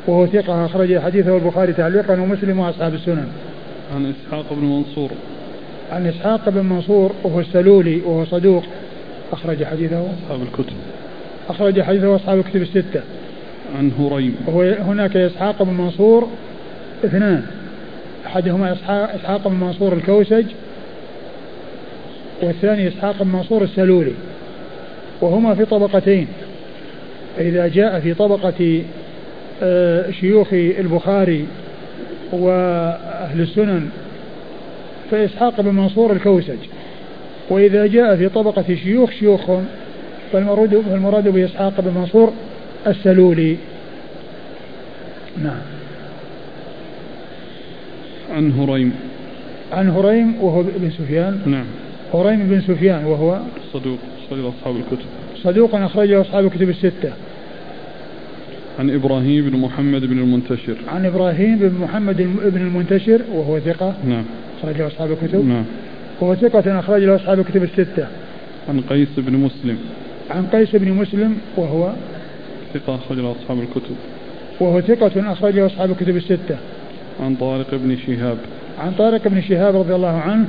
وهو ثقة أخرج حديثه البخاري تعليقا ومسلم وأصحاب السنن. عن إسحاق بن منصور. عن إسحاق بن منصور وهو السلولي وهو صدوق أخرج حديثه أصحاب الكتب. أخرج حديثه أصحاب الكتب الستة. عن هريم. هناك إسحاق بن منصور اثنان. أحدهما إسحاق بن منصور الكوسج والثاني إسحاق بن منصور السلولي وهما في طبقتين فإذا جاء في طبقة آه، شيوخ البخاري وأهل السنن فإسحاق بن منصور الكوسج وإذا جاء في طبقة شيوخ شيوخهم فالمراد فالمراد بإسحاق بن منصور السلولي نعم. عن هريم. عن هريم وهو بن سفيان. نعم. هريم بن سفيان وهو صدوق صدوق أصحاب الكتب. صدوق أخرجه أصحاب الكتب الستة. عن إبراهيم بن محمد بن المنتشر. عن إبراهيم بن محمد بن المنتشر وهو ثقة. نعم. أخرجه أصحاب الكتب. نعم. وهو ثقة أخرج له أصحاب الكتب الستة. عن قيس بن مسلم. عن قيس بن مسلم وهو ثقة أخرج له أصحاب الكتب. وهو ثقة أخرجه أصحاب الكتب الستة. عن طارق بن شهاب. عن طارق بن شهاب رضي الله عنه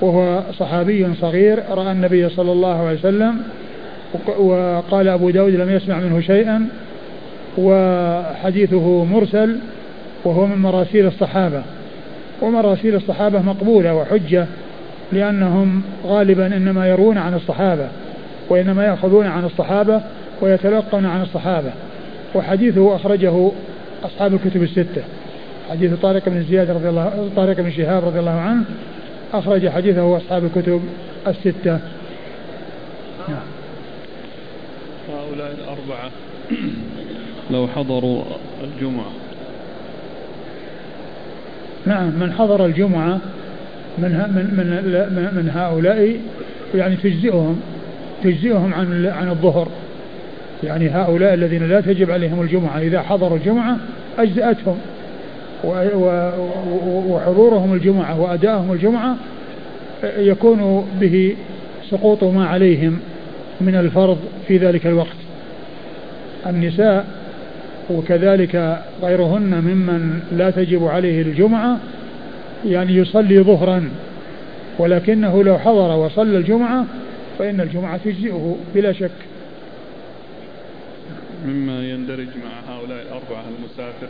وهو صحابي صغير رأى النبي صلى الله عليه وسلم وقال أبو داود لم يسمع منه شيئا وحديثه مرسل وهو من مراسيل الصحابة. ومراسيل الصحابة مقبولة وحجة لأنهم غالبا إنما يرون عن الصحابة وإنما يأخذون عن الصحابة ويتلقون عن الصحابة وحديثه أخرجه أصحاب الكتب الستة. حديث طارق بن زياد رضي الله طارق بن شهاب رضي الله عنه أخرج حديثه أصحاب الكتب الستة. نعم. هؤلاء الأربعة لو حضروا الجمعة. نعم من حضر الجمعة من من من من هؤلاء يعني تجزئهم تجزئهم عن عن الظهر. يعني هؤلاء الذين لا تجب عليهم الجمعة إذا حضروا الجمعة أجزأتهم وحضورهم الجمعة وأدائهم الجمعة يكون به سقوط ما عليهم من الفرض في ذلك الوقت. النساء وكذلك غيرهن ممن لا تجب عليه الجمعة يعني يصلي ظهرا ولكنه لو حضر وصلى الجمعة فإن الجمعة تجزئه بلا شك. مما يندرج مع هؤلاء الأربعة المسافر.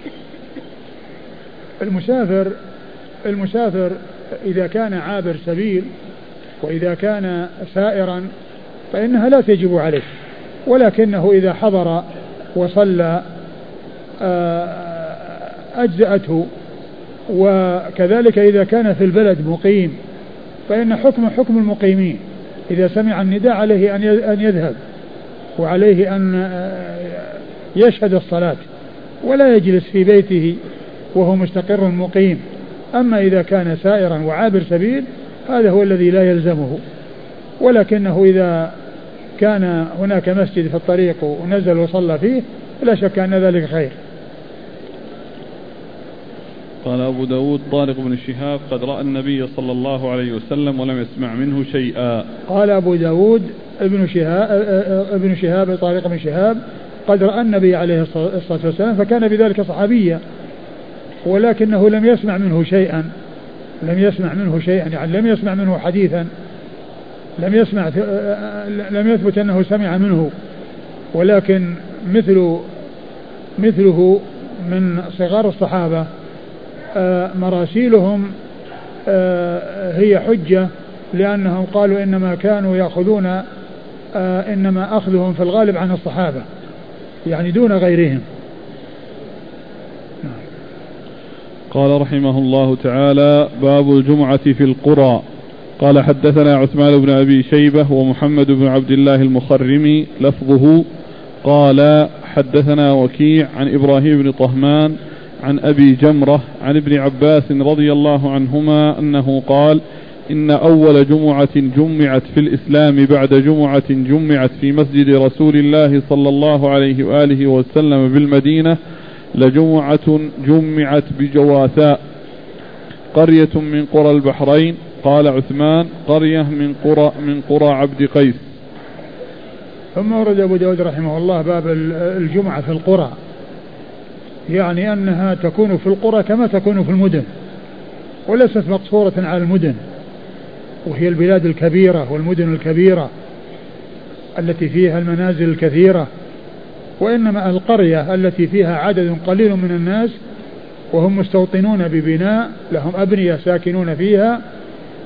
المسافر المسافر إذا كان عابر سبيل وإذا كان سائرا فإنها لا تجب عليه ولكنه إذا حضر وصلى آه، أجزأته. وكذلك إذا كان في البلد مقيم فإن حكم حكم المقيمين. إذا سمع النداء عليه أن يذهب. وعليه أن آه، يشهد الصلاة ولا يجلس في بيته وهو مستقر مقيم. أما إذا كان سائرا وعابر سبيل هذا هو الذي لا يلزمه. ولكنه إذا كان هناك مسجد في الطريق ونزل وصلى فيه لا شك أن ذلك خير. قال أبو داود طارق بن شهاب قد رأى النبي صلى الله عليه وسلم ولم يسمع منه شيئا. قال أبو داود ابن شهاب, ابن شهاب طارق بن شهاب قد رأى النبي عليه الصلاة والسلام فكان بذلك صحابيا ولكنه لم يسمع منه شيئا لم يسمع منه شيئا يعني لم يسمع منه حديثا لم يسمع لم يثبت أنه سمع منه ولكن مثل مثله من صغار الصحابة. مراسيلهم آه، هي حجة لأنهم قالوا إنما كانوا يأخذون آه، إنما أخذهم في الغالب عن الصحابة يعني دون غيرهم. قال رحمه الله تعالى باب الجمعة في القرى. قال حدثنا عثمان بن أبي شيبة ومحمد بن عبد الله المخرمي لفظه قال حدثنا وكيع عن إبراهيم بن طهمان عن أبي جمرة عن ابن عباس رضي الله عنهما أنه قال إن أول جمعة جمعت في الإسلام بعد جمعة جمعت في مسجد رسول الله صلى الله عليه وآله وسلم بالمدينة لجمعة جمعت بجواثاء قرية من قرى البحرين قال عثمان قرية من قرى من قرى عبد قيس. ثم ورد أبو داود رحمه الله باب الجمعة في القرى. يعني أنها تكون في القرى كما تكون في المدن وليست مقصورة على المدن وهي البلاد الكبيرة والمدن الكبيرة التي فيها المنازل الكثيرة وإنما القرية التي فيها عدد قليل من الناس وهم مستوطنون ببناء لهم أبنية ساكنون فيها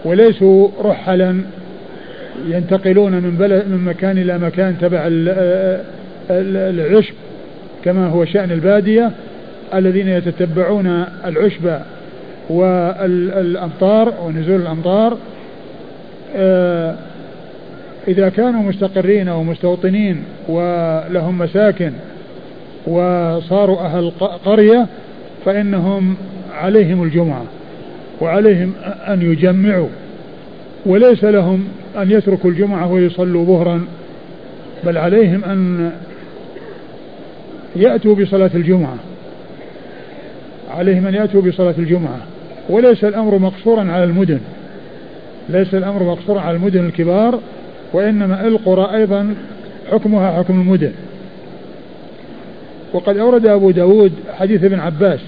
وليسوا رحلا ينتقلون من بلد من مكان إلى مكان تبع العشب كما هو شأن البادية. الذين يتتبعون العشب والأمطار ونزول الأمطار آه، إذا كانوا مستقرين ومستوطنين ولهم مساكن وصاروا أهل قرية فإنهم عليهم الجمعة وعليهم أن يجمعوا. وليس لهم أن يتركوا الجمعة ويصلوا ظهرا بل عليهم أن يأتوا بصلاة الجمعة. عليهم أن يأتوا بصلاة الجمعة. وليس الأمر مقصورا على المدن. ليس الأمر مقصورا على المدن الكبار وإنما القرى أيضا حكمها حكم المدن. وقد أورد أبو داود حديث ابن عباس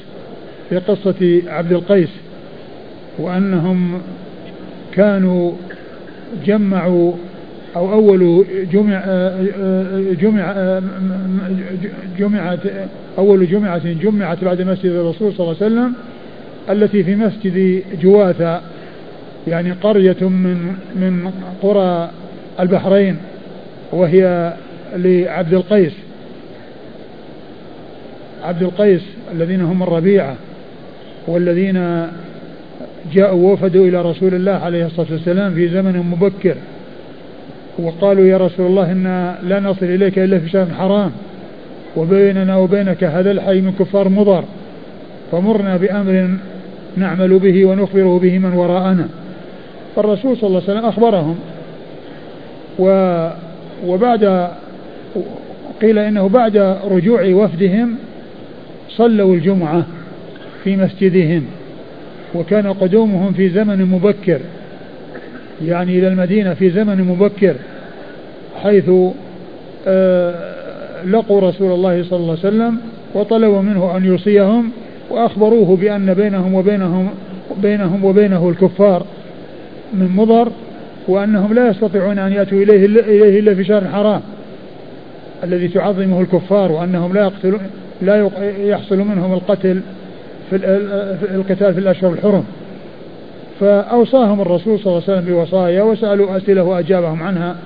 في قصة عبد القيس وأنهم كانوا جمعوا أو أول جمع جمع جمعت أول جمعة جمعت بعد مسجد الرسول صلى الله عليه وسلم التي في مسجد جواثة يعني قرية من من قرى البحرين وهي لعبد القيس. عبد القيس الذين هم الربيعة والذين جاءوا وفدوا إلى رسول الله عليه الصلاة والسلام في زمن مبكر. وقالوا يا رسول الله إنا لا نصل إليك إلا في شهر حرام وبيننا وبينك هذا الحي من كفار مضر فمرنا بأمر نعمل به ونخبره به من وراءنا. فالرسول صلى الله عليه وسلم أخبرهم و وبعد قيل إنه بعد رجوع وفدهم صلوا الجمعة في مسجدهم وكان قدومهم في زمن مبكر يعني إلى المدينة في زمن مبكر. حيث آه، لقوا رسول الله صلى الله عليه وسلم وطلبوا منه أن يوصيهم وأخبروه بأن بينهم وبينهم بينهم وبينه الكفار من مضر وأنهم لا يستطيعون أن يأتوا إليه إليه إلا في شهر حرام الذي تعظمه الكفار وأنهم لا يقتلون لا يحصل منهم القتل في القتال في الأشهر الحرم. فأوصاهم الرسول صلى الله عليه وسلم بوصايا وسألوا أسئلة وأجابهم عنها.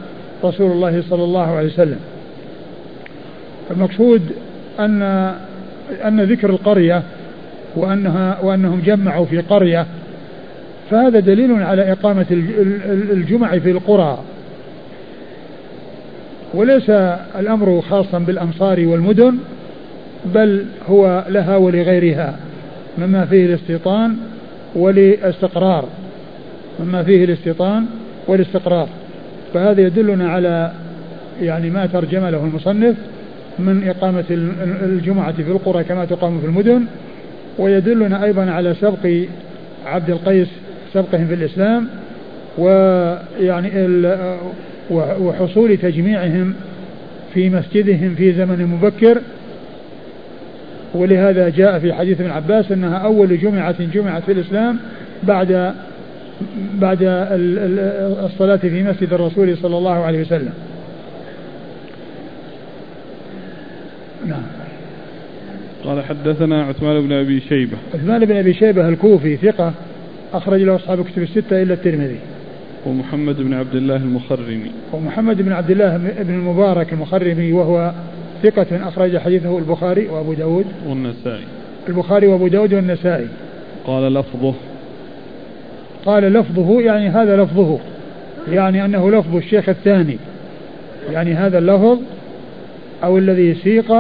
رسول الله صلى الله عليه وسلم. المقصود أن أن ذكر القرية وأنها وأنهم جمعوا في قرية فهذا دليل على إقامة الجمع في القرى. وليس الأمر خاصا بالأمصار والمدن بل هو لها ولغيرها مما فيه الاستيطان والاستقرار. مما فيه الاستيطان والاستقرار. فهذا يدلنا على يعني ما ترجم له المصنف من إقامة الجمعة في القرى كما تقام في المدن ويدلنا أيضا على سبق عبد القيس سبقهم في الإسلام ويعني وحصول تجميعهم في مسجدهم في زمن مبكر. ولهذا جاء في حديث ابن عباس إنها أول جمعة جمعت في الإسلام بعد بعد الصلاة في مسجد الرسول صلى الله عليه وسلم. نعم. قال حدثنا عثمان بن أبي شيبة. عثمان بن أبي شيبة الكوفي ثقة أخرج له أصحاب كتب الستة إلا الترمذي. ومحمد بن عبد الله المخرمي. ومحمد بن عبد الله بن المبارك المخرمي وهو ثقة أخرج حديثه البخاري وأبو داود. والنسائي. البخاري وأبو داود والنسائي. قال لفظه قال لفظه يعني هذا لفظه يعني أنه لفظ الشيخ الثاني. يعني هذا اللفظ أو الذي سيق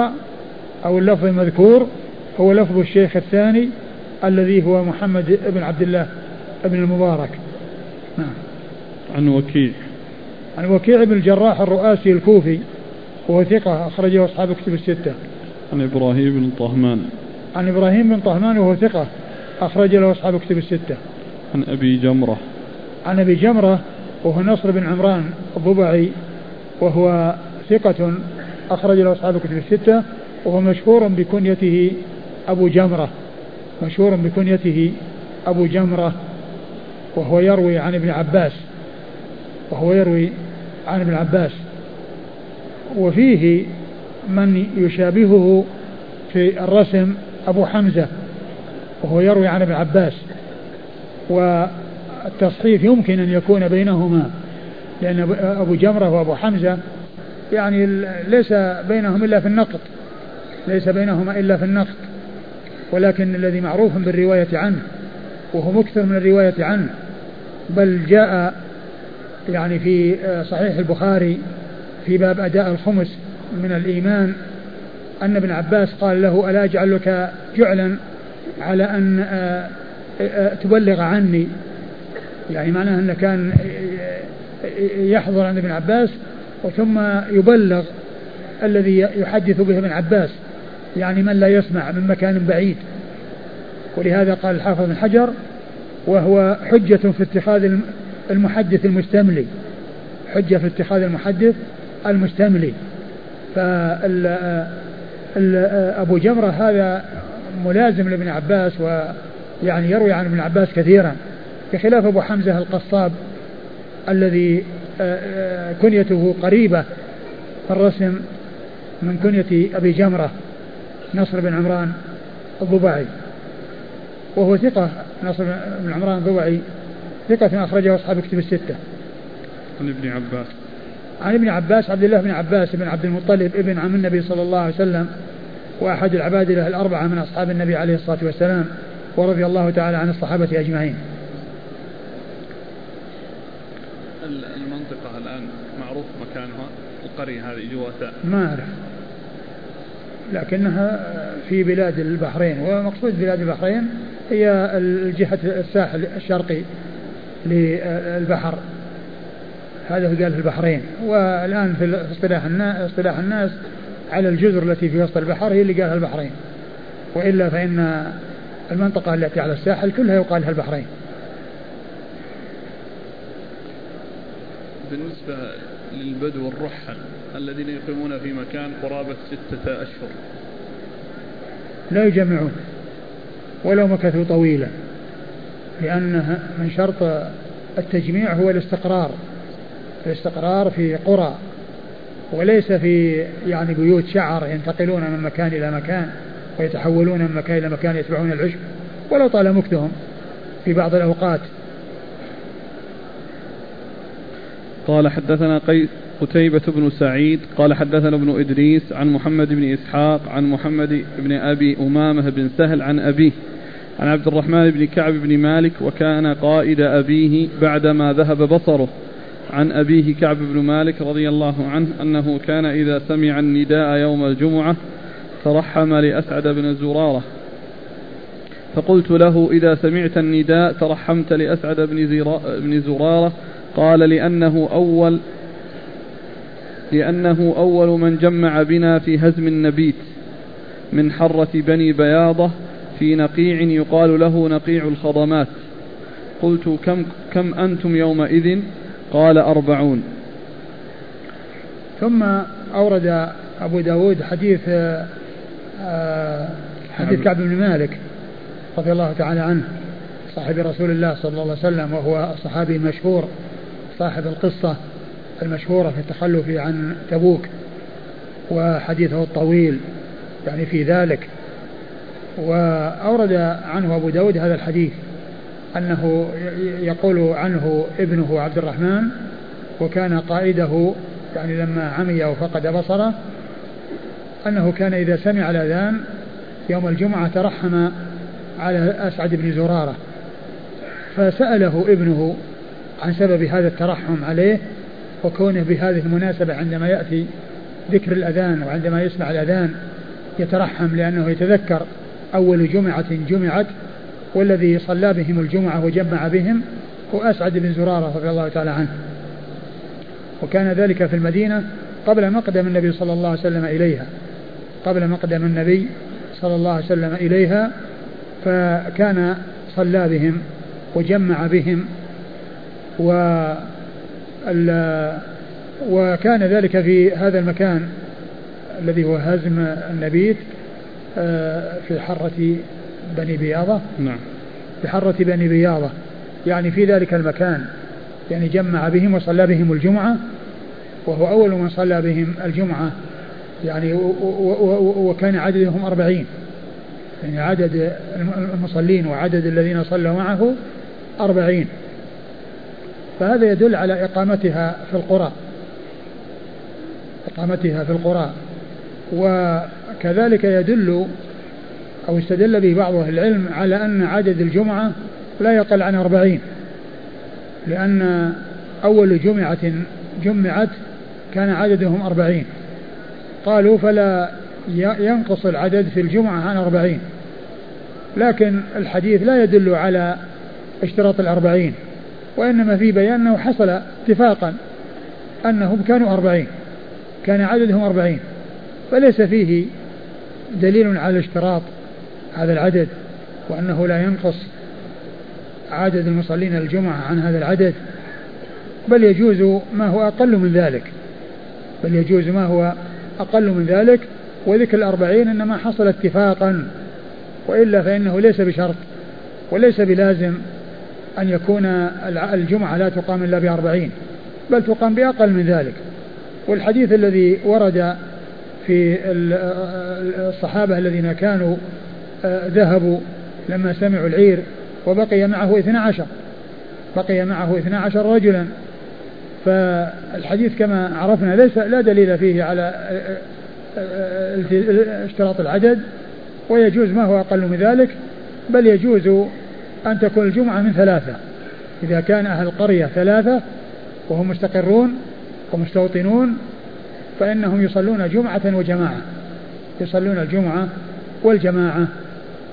أو اللفظ المذكور هو لفظ الشيخ الثاني الذي هو محمد بن عبد الله بن المبارك. نعم. عن وكيع. عن وكيع بن الجراح الرؤاسي الكوفي وهو ثقة أخرجه أصحاب كتب الستة. عن إبراهيم بن طهمان. عن إبراهيم بن طهمان وهو ثقة أخرج له أصحاب كتب الستة. عن أبي جمرة. عن أبي جمرة وهو نصر بن عمران الضبعي وهو ثقة أخرج له أصحاب كتب الستة وهو مشهور بكنيته أبو جمرة. مشهور بكنيته أبو جمرة وهو يروي عن ابن عباس. وهو يروي عن ابن عباس. وفيه من يشابهه في الرسم أبو حمزة وهو يروي عن ابن عباس. والتصحيف يمكن أن يكون بينهما لأن أبو جمرة وأبو حمزة يعني ليس بينهم إلا في النقط ليس بينهما إلا في النقط ولكن الذي معروف بالرواية عنه وهو مكثر من الرواية عنه بل جاء يعني في صحيح البخاري في باب أداء الخمس من الإيمان أن ابن عباس قال له ألا أجعل لك جعلا على أن آه، آه، تبلغ عني. يعني معناه أنه كان يحضر عند ابن عباس وثم يبلغ الذي يحدث به ابن عباس. يعني من لا يسمع من مكان بعيد. ولهذا قال الحافظ بن حجر وهو حجة في اتخاذ المحدث المستملي. حجة في اتخاذ المحدث المستملي. فأبو جمرة هذا ملازم لابن عباس ويعني يروي عن ابن عباس كثيرا بخلاف أبو حمزة القصاب الذي آه، آه، كنيته قريبة الرسم من كنية أبي جمرة نصر بن عمران الضبعي. وهو ثقة نصر بن عمران الضبعي ثقة أخرجه أصحاب كتب الستة. عن ابن عباس. عن ابن عباس عبد الله بن عباس بن عبد المطلب ابن عم النبي صلى الله عليه وسلم وأحد العباد له الأربعة من أصحاب النبي عليه الصلاة والسلام. ورضي الله تعالى عن الصحابة أجمعين. المنطقة الآن معروف مكانها؟ القرية هذه جواتاء ما أعرف. لكنها في بلاد البحرين ومقصود بلاد البحرين هي الجهة الساحل الشرقي للبحر. هذا قال في البحرين. والآن في اصطلاح الناس اصطلاح الناس على الجزر التي في وسط البحر هي اللي قالها البحرين. وإلا فإن المنطقة التي على الساحل كلها يقال لها البحرين بالنسبة للبدو الرحل الذين يقيمون في مكان قرابة ستة أشهر. لا يجمعون ولو مكثوا طويلا لأن من شرط التجميع هو الاستقرار. الاستقرار في قرى وليس في يعني بيوت شعر ينتقلون من مكان إلى مكان. ويتحولون من مكان إلى مكان يتبعون العشب ولو طال مكثهم في بعض الأوقات. قال حدثنا قيس قتيبة بن سعيد قال حدثنا ابن إدريس عن محمد بن إسحاق عن محمد بن أبي أمامة بن سهل عن أبيه عن عبد الرحمن بن كعب بن مالك وكان قائد أبيه بعدما ذهب بصره عن أبيه كعب بن مالك رضي الله عنه أنه كان إذا سمع النداء يوم الجمعة ترحم لأسعد بن زرارة. فقلت له إذا سمعت النداء ترحمت لأسعد بن زرارة. قال لأنه أول لأنه أول من جمع بنا في هزم النبيت من حرة بني بياضة في نقيع يقال له نقيع الخضمات. قلت كم, كم أنتم يومئذ؟ قال أربعون. ثم أورد أبو داود حديث حديث كعب بن مالك رضي الله تعالى عنه صاحب رسول الله صلى الله عليه وسلم وهو الصحابي المشهور صاحب القصة المشهورة في التخلف عن تبوك وحديثه الطويل يعني في ذلك. وأورد عنه أبو داود هذا الحديث أنه يقول عنه ابنه عبد الرحمن وكان قائده يعني لما عمي وفقد بصره أنه كان إذا سمع الأذان يوم الجمعة ترحم على أسعد بن زرارة فسأله ابنه عن سبب هذا الترحم عليه وكونه بهذه المناسبة عندما يأتي ذكر الأذان وعندما يسمع الأذان يترحم لأنه يتذكر أول جمعة جمعت والذي صلى بهم الجمعة وجمع بهم هو أسعد بن زرارة رضي الله تعالى عنه. وكان ذلك في المدينة قبل مقدم النبي صلى الله عليه وسلم إليها. قبل مقدم النبي صلى الله عليه وسلم إليها فكان صلى بهم وجمع بهم و وكان ذلك في هذا المكان الذي هو هزم النبيت آه، في حرة بني بياضة. نعم. في حرة بني بياضة. يعني في ذلك المكان. يعني جمع بهم وصلى بهم الجمعة وهو أول من صلى بهم الجمعة. يعني وكان عددهم أربعين. يعني عدد المصلين وعدد الذين صلوا معه أربعين. فهذا يدل على إقامتها في القرى. إقامتها في القرى. وكذلك يدل أو استدل به بعض أهل العلم على أن عدد الجمعة لا يقل عن أربعين. لأن أول جمعة جمعت كان عددهم أربعين. قالوا فلا ينقص العدد في الجمعة عن أربعين. لكن الحديث لا يدل على اشتراط الأربعين وإنما في بيان أنه حصل اتفاقا أنهم كانوا أربعين كان عددهم أربعين. فليس فيه دليل على اشتراط هذا العدد وأنه لا ينقص عدد المصلين الجمعة عن هذا العدد. بل يجوز ما هو أقل من ذلك بل يجوز ما هو أقل من ذلك وذكر الأربعين إنما حصل اتفاقا وإلا فإنه ليس بشرط وليس بلازم أن يكون الجمعة لا تقام إلا بأربعين بل تقام بأقل من ذلك. والحديث الذي ورد في الصحابة الذين كانوا آه، ذهبوا لما سمعوا العير وبقي معه اثنا عشر بقي معه اثنا عشر رجلا. فالحديث كما عرفنا ليس لا دليل فيه على اشتراط العدد ويجوز ما هو أقل من ذلك بل يجوز أن تكون الجمعة من ثلاثة. إذا كان أهل القرية ثلاثة وهم مستقرون ومستوطنون فإنهم يصلون جمعة وجماعة. يصلون الجمعة والجماعة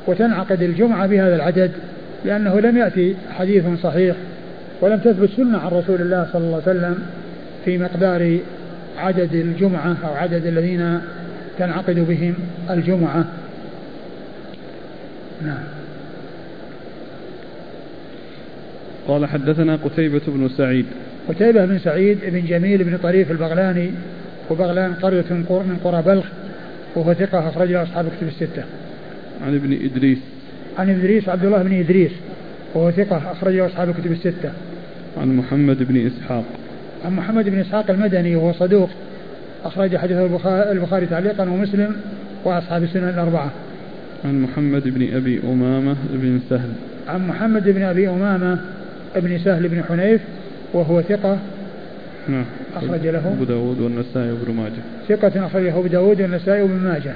وتنعقد الجمعة بهذا العدد لأنه لم يأتي حديث صحيح ولم تثبت سنة عن رسول الله صلى الله عليه وسلم في مقدار عدد الجمعة أو عدد الذين تنعقد بهم الجمعة نعم قال حدثنا قتيبة بن سعيد قتيبة بن سعيد بن جميل بن طريف البغلاني وبغلان قرية من قرى بلخ وهو ثقة أخرج له أصحاب كتب الستة. عن ابن إدريس. عن إدريس عبد الله بن إدريس وهو ثقة أخرج له أصحاب كتب الستة. عن محمد بن إسحاق. عن محمد بن إسحاق المدني وهو صدوق. أخرج حديث البخاري تعليقا ومسلم وأصحاب السنن الأربعة. عن محمد بن أبي أمامة بن سهل. عن محمد بن أبي أمامة بن سهل بن حنيف وهو ثقة. نعم. أخرج له. أبو داود والنسائي وابن ماجه. ثقة أخرجه أبو داود والنسائي وابن ماجه.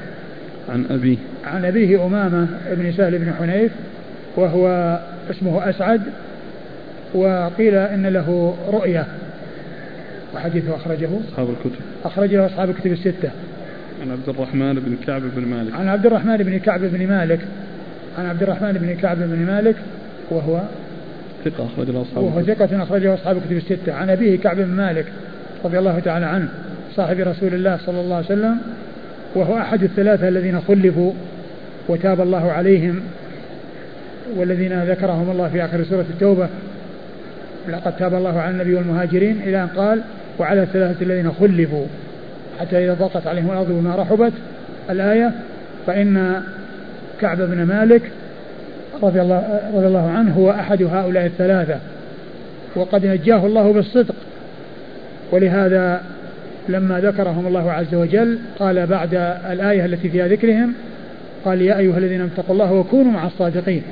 عن أبيه. عن أبيه أمامة بن سهل بن حنيف وهو اسمه أسعد وقيل إن له رؤية وحديثه أخرجه أصحاب الكتب. أخرج له أصحاب الكتب الستة. عن عبد الرحمن بن كعب بن مالك. عن عبد الرحمن بن كعب بن مالك. عن عبد الرحمن بن كعب بن مالك وهو ثقة أخرج له أصحاب وهو ثقة أخرجه أصحاب الكتب الستة. عن أبيه كعب بن مالك رضي الله تعالى عنه صاحب رسول الله صلى الله عليه وسلم وهو أحد الثلاثة الذين خلفوا وتاب الله عليهم والذين ذكرهم الله في آخر سورة التوبة. لقد تاب الله على النبي والمهاجرين إلى أن قال وعلى الثلاثة الذين خلفوا حتى إذا ضاقت عليهم الأرض بما رحبت الآية فإن كعب بن مالك رضي الله, رضي الله عنه هو أحد هؤلاء الثلاثة وقد نجاه الله بالصدق. ولهذا لما ذكرهم الله عز وجل قال بعد الآية التي فيها ذكرهم قال يا أيها الذين اتقوا الله وكونوا مع الصادقين.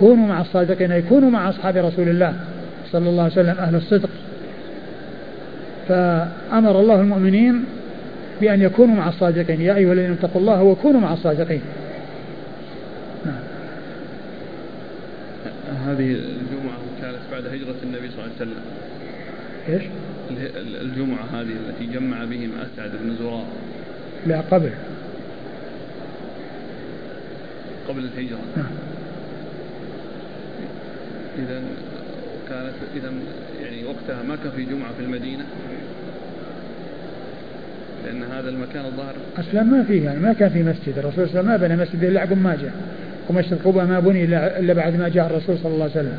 كونوا مع الصادقين أي كونوا مع أصحاب رسول الله. صلى الله عليه وسلم أهل الصدق. فأمر الله المؤمنين بأن يكونوا مع الصادقين. يا أيها الذين اتقوا الله وكونوا مع الصادقين. نعم. هذه الجمعة كانت بعد هجرة النبي صلى الله عليه وسلم. إيش؟ الجمعة هذه التي جمع بهم أسعد بن زرار لا قبل. قبل الهجرة. نعم. إذا كانت إذا يعني وقتها ما كان في جمعة في المدينة. لأن هذا المكان الظاهر أصلا ما فيه يعني ما كان في مسجد. الرسول صلى الله عليه وسلم ما بنى مسجد إلا عقب ما جاء. ومسجد قباء ما بني إلا بعد ما جاء الرسول صلى الله عليه وسلم.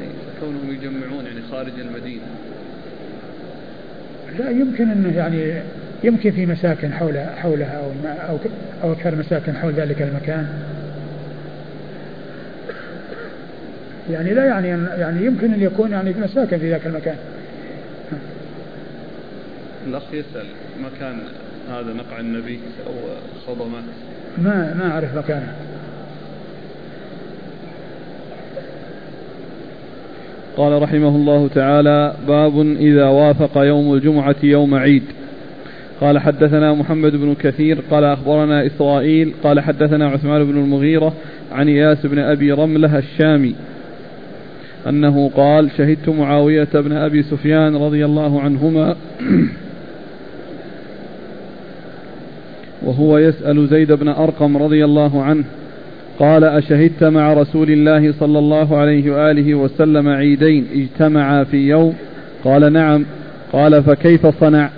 يعني كونهم يجمعون يعني خارج المدينة. لا يمكن أنه يعني يمكن في مساكن حول حولها أو أو أو أكثر مساكن حول ذلك المكان. يعني لا يعني يعني يمكن أن يكون يعني في مساكن في ذاك المكان. الأخ يسأل مكان هذا نقع النبي أو صدمة؟ ما ما أعرف مكانه. قال رحمه الله تعالى باب إذا وافق يوم الجمعة يوم عيد. قال حدثنا محمد بن كثير قال أخبرنا إسرائيل قال حدثنا عثمان بن المغيرة عن إياس بن أبي رملة الشامي. أنه قال شهدت معاوية بن أبي سفيان رضي الله عنهما وهو يسأل زيد بن أرقم رضي الله عنه قال أشهدت مع رسول الله صلى الله عليه وآله وسلم عيدين اجتمعا في يوم؟ قال نعم. قال فكيف صنع؟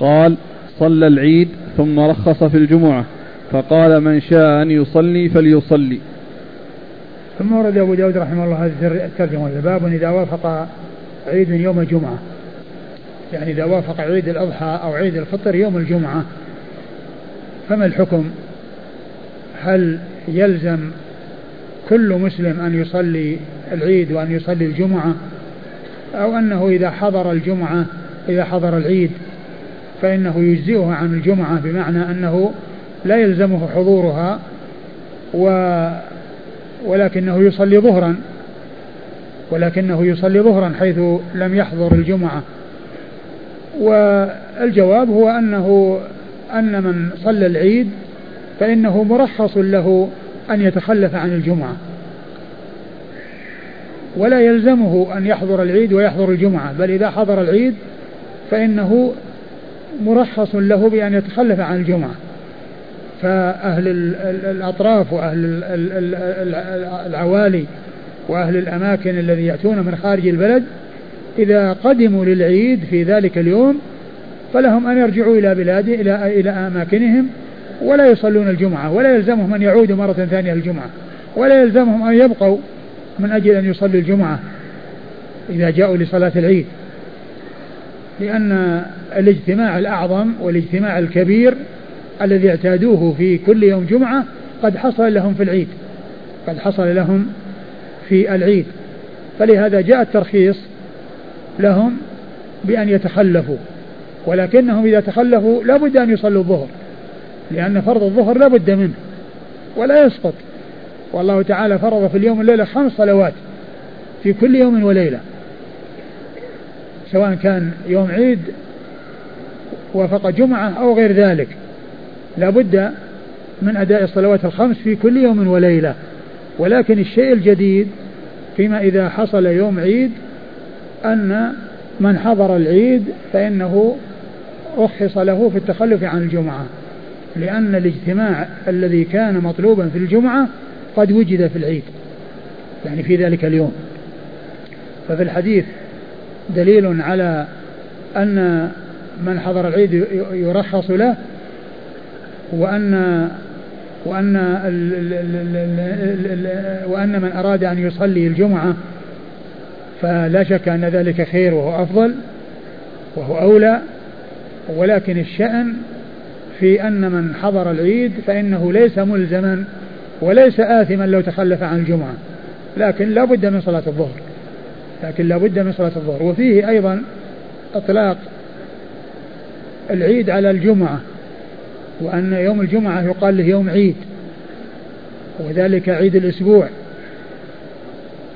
قال صلى العيد ثم رخص في الجمعة فقال من شاء أن يصلي فليصلي. ثم ورد أبو داود رحمه الله هذه الترجمة باب إذا وافق عيد يوم الجمعة. يعني إذا وافق عيد الأضحى أو عيد الفطر يوم الجمعة فما الحكم؟ هل يلزم كل مسلم أن يصلي العيد وأن يصلي الجمعة؟ أو أنه إذا حضر الجمعة إذا حضر العيد فإنه يجزئه عن الجمعة بمعنى أنه لا يلزمه حضورها و ولكنه يصلي ظهرا ولكنه يصلي ظهرا حيث لم يحضر الجمعة. والجواب هو أنه أن من صلى العيد فإنه مرخص له أن يتخلف عن الجمعة. ولا يلزمه أن يحضر العيد ويحضر الجمعة بل إذا حضر العيد فإنه مرخص له بأن يتخلف عن الجمعة. فأهل الأطراف وأهل العوالي وأهل الأماكن الذي يأتون من خارج البلد إذا قدموا للعيد في ذلك اليوم فلهم أن يرجعوا إلى بلاده إلى إلى أماكنهم ولا يصلون الجمعة ولا يلزمهم أن يعودوا مرة ثانية الجمعة ولا يلزمهم أن يبقوا من أجل أن يصلوا الجمعة إذا جاءوا لصلاة العيد. لأن الاجتماع الأعظم والاجتماع الكبير الذي اعتادوه في كل يوم جمعة قد حصل لهم في العيد. قد حصل لهم في العيد. فلهذا جاء الترخيص لهم بأن يتخلفوا. ولكنهم إذا تخلفوا لا بد أن يصلوا الظهر لأن فرض الظهر لا بد منه ولا يسقط. والله تعالى فرض في اليوم والليلة خمس صلوات في كل يوم وليلة سواء كان يوم عيد وافق جمعة أو غير ذلك. لا بد من أداء الصلوات الخمس في كل يوم وليلة. ولكن الشيء الجديد فيما إذا حصل يوم عيد أن من حضر العيد فإنه رخص له في التخلف عن الجمعة. لأن الاجتماع الذي كان مطلوبا في الجمعة قد وجد في العيد يعني في ذلك اليوم. ففي الحديث دليل على أن من حضر العيد يرخص له وأن وأن وأن من أراد أن يصلي الجمعة فلا شك أن ذلك خير وهو أفضل وهو أولى ولكن الشأن في أن من حضر العيد فإنه ليس ملزما وليس آثما لو تخلف عن الجمعة لكن لا بد من صلاة الظهر لكن لا بد من صلاة الظهر. وفيه أيضا إطلاق العيد على الجمعة. وأن يوم الجمعة يقال له يوم عيد وذلك عيد الأسبوع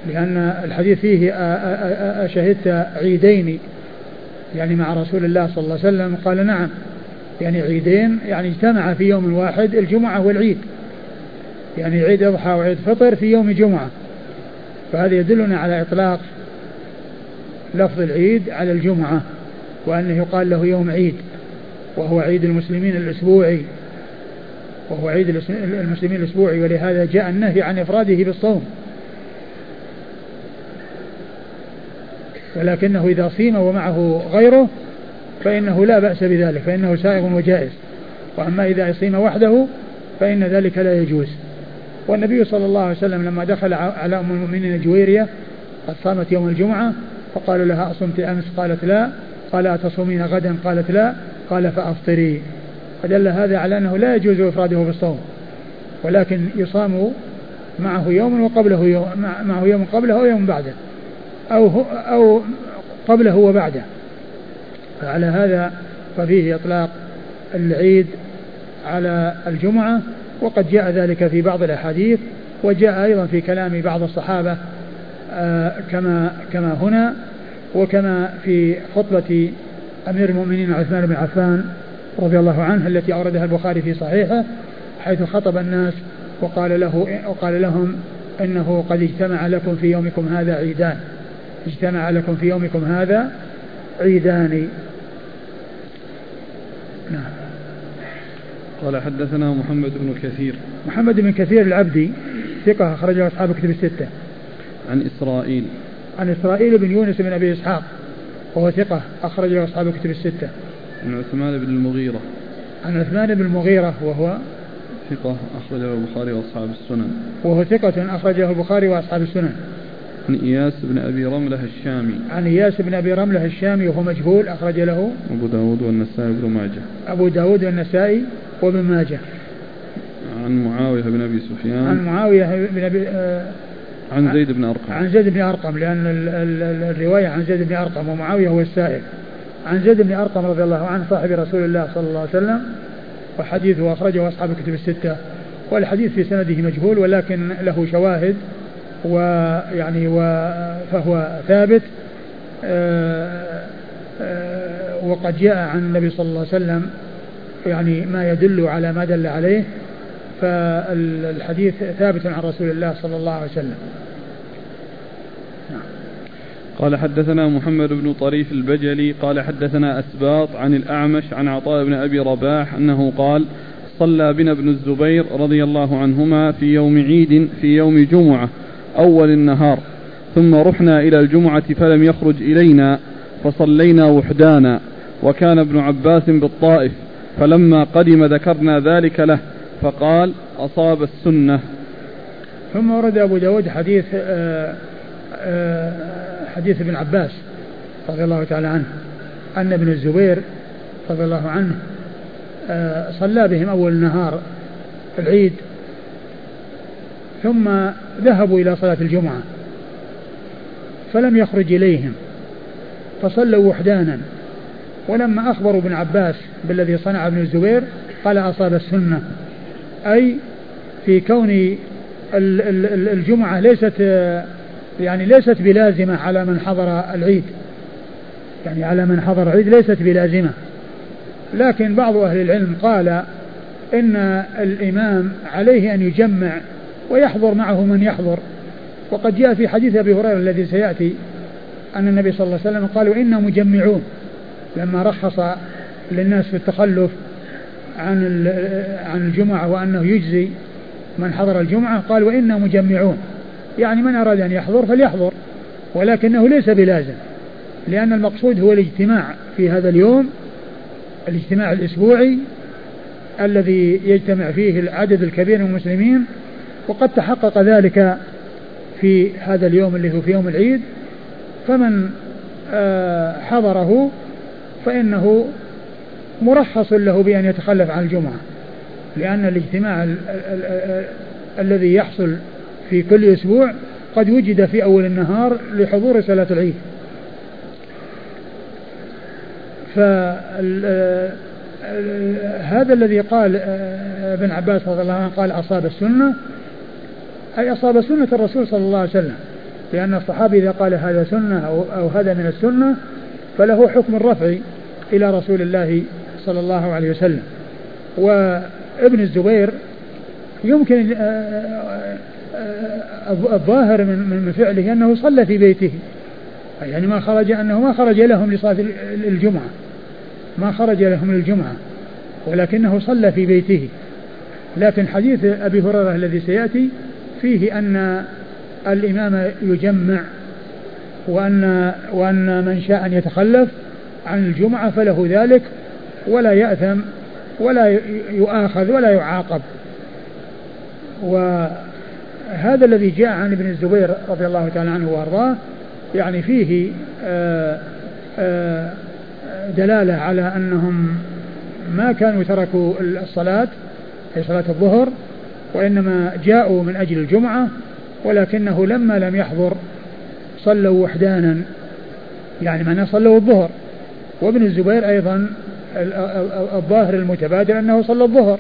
لأن الحديث فيه أشهدت عيدين يعني مع رسول الله صلى الله عليه وسلم قال نعم يعني عيدين يعني اجتمع في يوم واحد الجمعة والعيد يعني عيد أضحى وعيد فطر في يوم جمعة فهذا يدلنا على إطلاق لفظ العيد على الجمعة وأنه يقال له يوم عيد. وهو عيد المسلمين الأسبوعي. وهو عيد المسلمين الأسبوعي. ولهذا جاء النهي عن إفراده بالصوم. ولكنه إذا صيم ومعه غيره فإنه لا بأس بذلك فإنه سائغ وجائز. وأما إذا صيم وحده فإن ذلك لا يجوز. والنبي صلى الله عليه وسلم لما دخل على أم المؤمنين جويرية قد صامت يوم الجمعة فقالوا لها أصمت أمس؟ قالت لا. قال أتصومين غدا؟ قالت لا. قال فأفطري. فدل هذا على أنه لا يجوز إفراده بالصوم ولكن يصام معه يوم وقبله يوم معه يوم قبله ويوم بعده أو أو قبله وبعده. فعلى هذا ففيه إطلاق العيد على الجمعة وقد جاء ذلك في بعض الأحاديث وجاء أيضا في كلام بعض الصحابة آه، كما كما هنا وكما في خطبة أمير المؤمنين عثمان بن عفان رضي الله عنه التي أوردها البخاري في صحيحه حيث خطب الناس وقال له وقال لهم إنه قد اجتمع لكم في يومكم هذا عيدان. اجتمع لكم في يومكم هذا عيدان. نعم. قال حدثنا محمد بن كثير. محمد بن كثير العبدي ثقة أخرجه أصحاب كتب الستة. عن إسرائيل. عن إسرائيل بن يونس بن أبي إسحاق. وهو ثقة أخرجه أصحاب كتب الستة. عن عثمان بن المغيرة. عن عثمان بن المغيرة وهو؟ ثقة أخرجه البخاري وأصحاب السنن. وهو ثقة أخرجه البخاري وأصحاب السنن. عن إياس بن أبي رملة الشامي. عن إياس بن أبي رملة الشامي وهو مجهول أخرج له أبو داود والنسائي بن ماجه. أبو داود والنسائي وابن ماجه. عن معاوية بن أبي سفيان. عن معاوية بن أبي آه عن زيد بن أرقم. عن زيد بن أرقم لأن الرواية عن زيد بن أرقم ومعاوية هو السائل. عن زيد بن أرقم رضي الله عنه صاحب رسول الله صلى الله عليه وسلم وحديثه أخرجه أصحاب الكتب الستة. والحديث في سنده مجهول ولكن له شواهد ويعني فهو ثابت. آه، آه، وقد جاء عن النبي صلى الله عليه وسلم يعني ما يدل على ما دل عليه. فالحديث ثابت عن رسول الله صلى الله عليه وسلم نعم. قال حدثنا محمد بن طريف البجلي قال حدثنا أسباط عن الأعمش عن عطاء بن أبي رباح أنه قال صلى بنا ابن الزبير رضي الله عنهما في يوم عيد في يوم جمعة أول النهار ثم رحنا إلى الجمعة فلم يخرج إلينا فصلينا وحدانا وكان ابن عباس بالطائف فلما قدم ذكرنا ذلك له فقال أصاب السنة. ثم ورد أبو داود حديث آه، آه، حديث ابن عباس رضي الله تعالى عنه أن ابن الزبير رضي الله عنه آه، صلى بهم أول النهار العيد ثم ذهبوا إلى صلاة الجمعة فلم يخرج إليهم فصلوا وحدانا ولما أخبروا ابن عباس بالذي صنع ابن الزبير قال أصاب السنة. أي في كون الجمعة ليست يعني ليست بلازمة على من حضر العيد. يعني على من حضر العيد ليست بلازمة. لكن بعض أهل العلم قال إن الإمام عليه أن يجمع ويحضر معه من يحضر. وقد جاء في حديث أبي هريرة الذي سيأتي أن النبي صلى الله عليه وسلم قال وإنا مجمعون لما رخص للناس في التخلف عن عن الجمعة وأنه يجزي من حضر الجمعة قال وإنا مجمعون. يعني من أراد أن يحضر فليحضر ولكنه ليس بلازم لأن المقصود هو الاجتماع في هذا اليوم الاجتماع الأسبوعي الذي يجتمع فيه العدد الكبير من المسلمين وقد تحقق ذلك في هذا اليوم اللي هو في يوم العيد. فمن آه، حضره فإنه مرخص له بأن يتخلف عن الجمعة لأن الاجتماع ال ال ال الذي يحصل في كل أسبوع قد وجد في أول النهار لحضور صلاة العيد. هذا الذي قال آه، ابن عباس رضي الله عنه قال أصاب السنة أي أصاب سنة الرسول صلى الله عليه وسلم لأن الصحابي إذا قال هذا سنة أو, أو هذا من السنة فله حكم الرفع إلى رسول الله صلى الله عليه وسلم. وابن الزبير يمكن آه، آه، الظاهر من فعله أنه صلى في بيته. يعني ما خرج أنه ما خرج لهم لصلاة الجمعة. ما خرج لهم للجمعة ولكنه صلى في بيته. لكن حديث أبي هريرة الذي سيأتي فيه أن الإمام يجمع وأن وأن من شاء أن يتخلف عن الجمعة فله ذلك. ولا يأثم ولا يؤاخذ ولا يعاقب. وهذا الذي جاء عن ابن الزبير رضي الله تعالى عنه وأرضاه يعني فيه آه، آه، دلالة على أنهم ما كانوا تركوا الصلاة أي صلاة الظهر وإنما جاءوا من أجل الجمعة ولكنه لما لم يحضر صلوا وحدانا يعني معناه صلوا الظهر. وابن الزبير أيضا الظاهر المتبادر أنه صلى الظهر.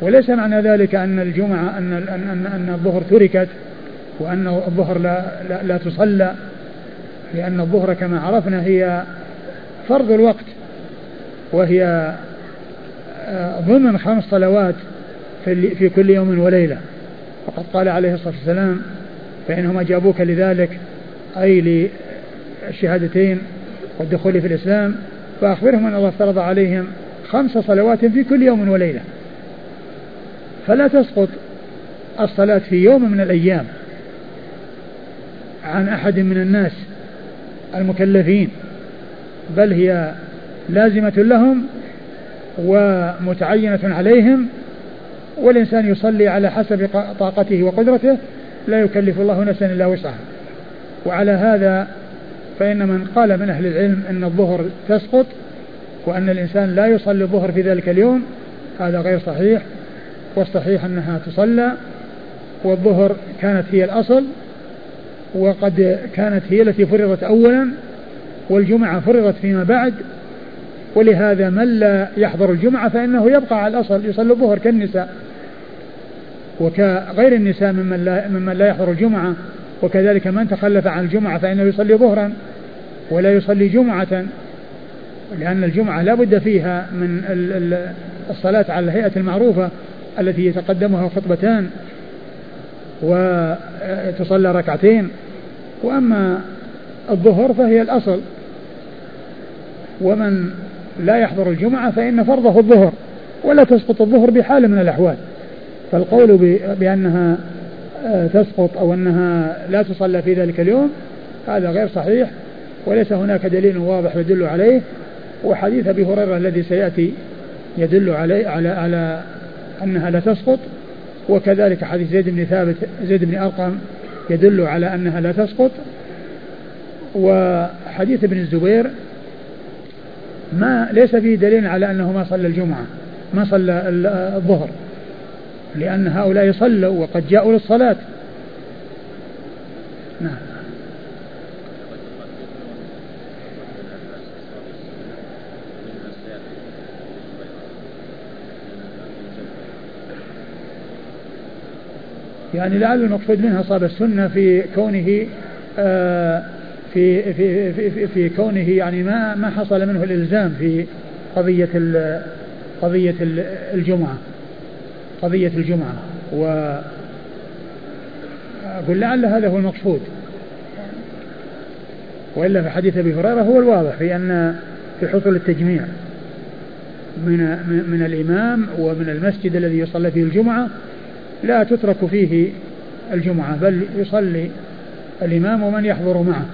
وليس معنى ذلك أن الجمعة أن أن أن الظهر تركت وأن الظهر لا لا, لا تصلى لأن الظهر كما عرفنا هي فرض الوقت وهي آه، ضمن خمس صلوات في, في كل يوم وليلة. وقد قال عليه الصلاة والسلام فإنهم أجابوك لذلك أي للشهادتين والدخول في الإسلام فأخبرهم أن الله افترض عليهم خمس صلوات في كل يوم وليلة. فلا تسقط الصلاة في يوم من الأيام عن أحد من الناس المكلفين بل هي لازمة لهم ومتعينة عليهم والإنسان يصلي على حسب طاقته وقدرته لا يكلف الله نفسا إلا وسعها. وعلى هذا فإن من قال من أهل العلم أن الظهر تسقط وأن الإنسان لا يصلي الظهر في ذلك اليوم هذا غير صحيح والصحيح أنها تصلى والظهر كانت هي الأصل وقد كانت هي التي فرضت أولا والجمعة فرضت فيما بعد ولهذا من لا يحضر الجمعة فإنه يبقى على الأصل يصلي الظهر كالنساء. وكغير النساء ممن لا, ممن لا يحضر الجمعة وكذلك من تخلف عن الجمعة فإنه يصلي ظهرا ولا يصلي جمعة لأن الجمعة لا بد فيها من الصلاة على الهيئة المعروفة التي يتقدمها خطبتان وتصلى ركعتين. وأما الظهر فهي الأصل. ومن لا يحضر الجمعة فإن فرضه الظهر ولا تسقط الظهر بحال من الأحوال. فالقول بأنها تسقط أو أنها لا تصلى في ذلك اليوم هذا غير صحيح وليس هناك دليل واضح يدل عليه وحديث أبي هريرة الذي سيأتي يدل عليه على على أنها لا تسقط وكذلك حديث زيد بن ثابت زيد بن أرقم يدل على أنها لا تسقط وحديث ابن الزبير ما ليس فيه دليل على أنه ما صلى الجمعة ما صلى الظهر. لأن هؤلاء صلوا وقد جاءوا للصلاة. نعم. يعني لعل المقصود منها صاب السنة في كونه آه في في في في كونه يعني ما ما حصل منه الإلزام في قضية قضية الجمعة. قضية الجمعة. و أقول لعل هذا هو المقصود. وإلا في حديث أبي هريرة هو الواضح في أن في حصول التجميع من من الإمام ومن المسجد الذي يصلى فيه الجمعة لا تترك فيه الجمعة بل يصلي الإمام ومن يحضر معه.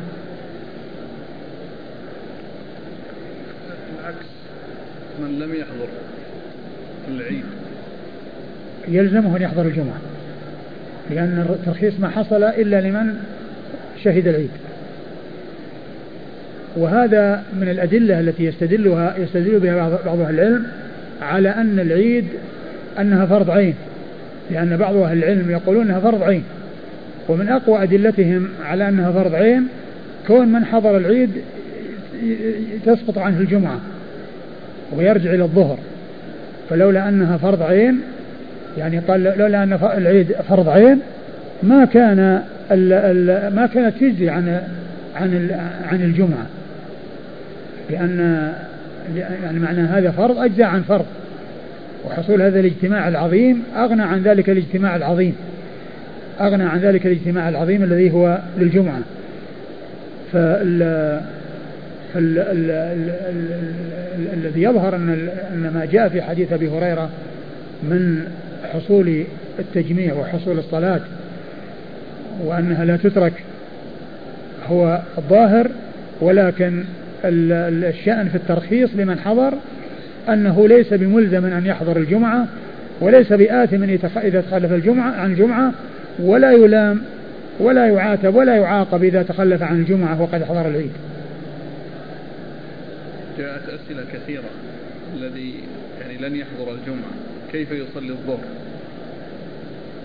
من لم يحضر العيد. يلزمه أن يحضر الجمعة لأن الترخيص ما حصل إلا لمن شهد العيد. وهذا من الأدلة التي يستدلها يستدل بها بعض أهل العلم على أن العيد أنها فرض عين لأن بعض أهل العلم يقولون أنها فرض عين. ومن أقوى أدلتهم على أنها فرض عين كون من حضر العيد تسقط عنه الجمعة ويرجع إلى الظهر فلولا أنها فرض عين يعني قال لولا أن العيد فرض عين ما كان ال ال ما كانت تجزي عن عن عن الجمعة. لأن يعني معنى هذا فرض أجزاء عن فرض. وحصول هذا الاجتماع العظيم أغنى عن ذلك الاجتماع العظيم. أغنى عن ذلك الاجتماع العظيم الذي هو للجمعة. فال الذي يظهر أن ما جاء في حديث أبي هريرة من حصول التجميع وحصول الصلاة وأنها لا تترك هو الظاهر ولكن الشأن في الترخيص لمن حضر أنه ليس بملزم أن يحضر الجمعة وليس بآثم إذا تخلف الجمعة عن الجمعة ولا يلام ولا يعاتب ولا يعاقب إذا تخلف عن الجمعة وقد حضر العيد. جاءت أسئلة كثيرة الذي يعني لن يحضر الجمعة. كيف يصلي الظهر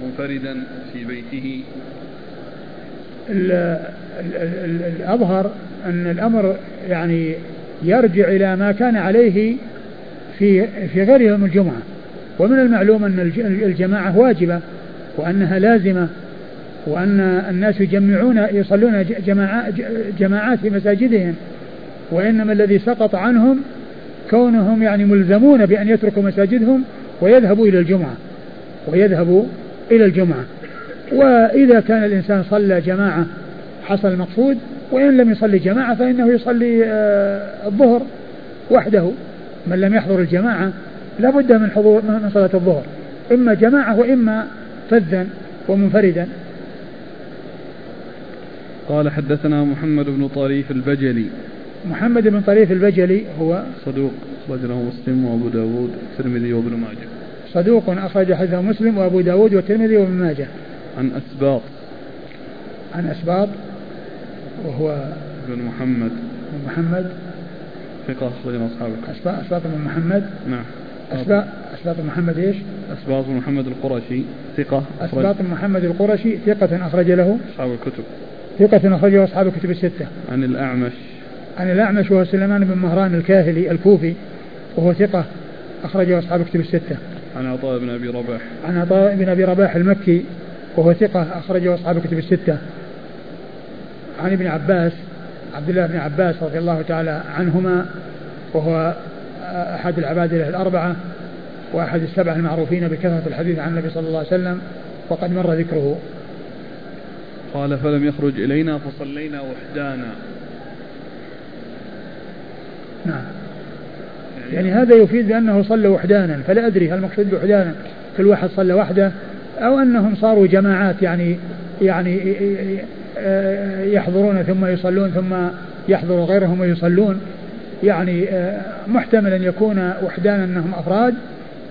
منفردا في بيته؟ الأظهر أن الأمر يعني يرجع إلى ما كان عليه في في غير يوم الجمعة. ومن المعلوم أن الجماعة واجبة وأنها لازمة وأن الناس يجمعون يصلون جماعات في مساجدهم. وإنما الذي سقط عنهم كونهم يعني ملزمون بأن يتركوا مساجدهم ويذهبوا إلى الجمعة ويذهبوا إلى الجمعة. وإذا كان الإنسان صلى جماعة حصل المقصود وإن لم يصلي جماعة فإنه يصلي آه، الظهر وحده. من لم يحضر الجماعة لا بد من حضور من صلاة الظهر. إما جماعة وإما فذا ومنفردا. قال حدثنا محمد بن طريف البجلي. محمد بن طريف البجلي هو صدوق أخرج له مسلم وأبو داود والترمذي وابن ماجه. صدوق أخرج حديثه مسلم وأبو داود والترمذي وابن ماجه. عن أسباط. عن أسباط وهو بن محمد. بن محمد. ثقة أخرج أصحاب أسباط أسباط بن محمد. نعم. أسباط أسباط محمد إيش؟ أسباط بن محمد القرشي ثقة أسباط بن محمد القرشي ثقة أخرج له. أصحاب الكتب. ثقة أخرجه أصحاب الكتب الستة. عن الأعمش. عن الأعمش وهو سليمان بن مهران الكاهلي الكوفي وهو ثقة أخرجه أصحاب الكتب الستة. عن عطاء بن أبي رباح. عن عطاء بن أبي رباح المكي وهو ثقة أخرجه أصحاب الكتب الستة. عن ابن عباس عبد الله بن عباس رضي الله تعالى عنهما وهو أحد العبادلة الأربعة وأحد السبعة المعروفين بكثرة الحديث عن النبي صلى الله عليه وسلم وقد مر ذكره. قال فلم يخرج إلينا فصلينا وحدانا. نعم. يعني هذا يفيد بأنه صلى وحدانا فلا أدري هل المقصود بوحدانا كل واحد صلى وحده أو أنهم صاروا جماعات يعني يعني يحضرون ثم يصلون ثم يحضر غيرهم ويصلون. يعني محتمل أن يكون وحدانا أنهم أفراد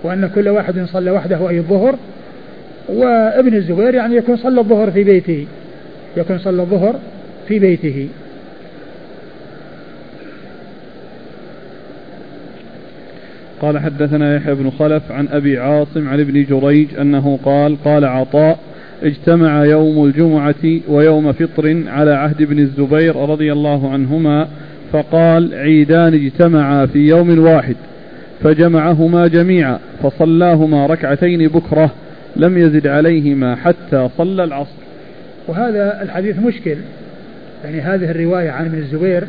وأن كل واحد صلى وحده أي الظهر. وابن الزبير يعني يكون صلى الظهر في بيته يكون صلى الظهر في بيته. قال حدثنا يحيى بن خلف عن أبي عاصم عن ابن جريج أنه قال قال عطاء اجتمع يوم الجمعة ويوم فطر على عهد ابن الزبير رضي الله عنهما فقال عيدان اجتمعا في يوم واحد فجمعهما جميعا فصلاهما ركعتين بكرة لم يزد عليهما حتى صلى العصر. وهذا الحديث مشكل يعني هذه الرواية عن ابن الزبير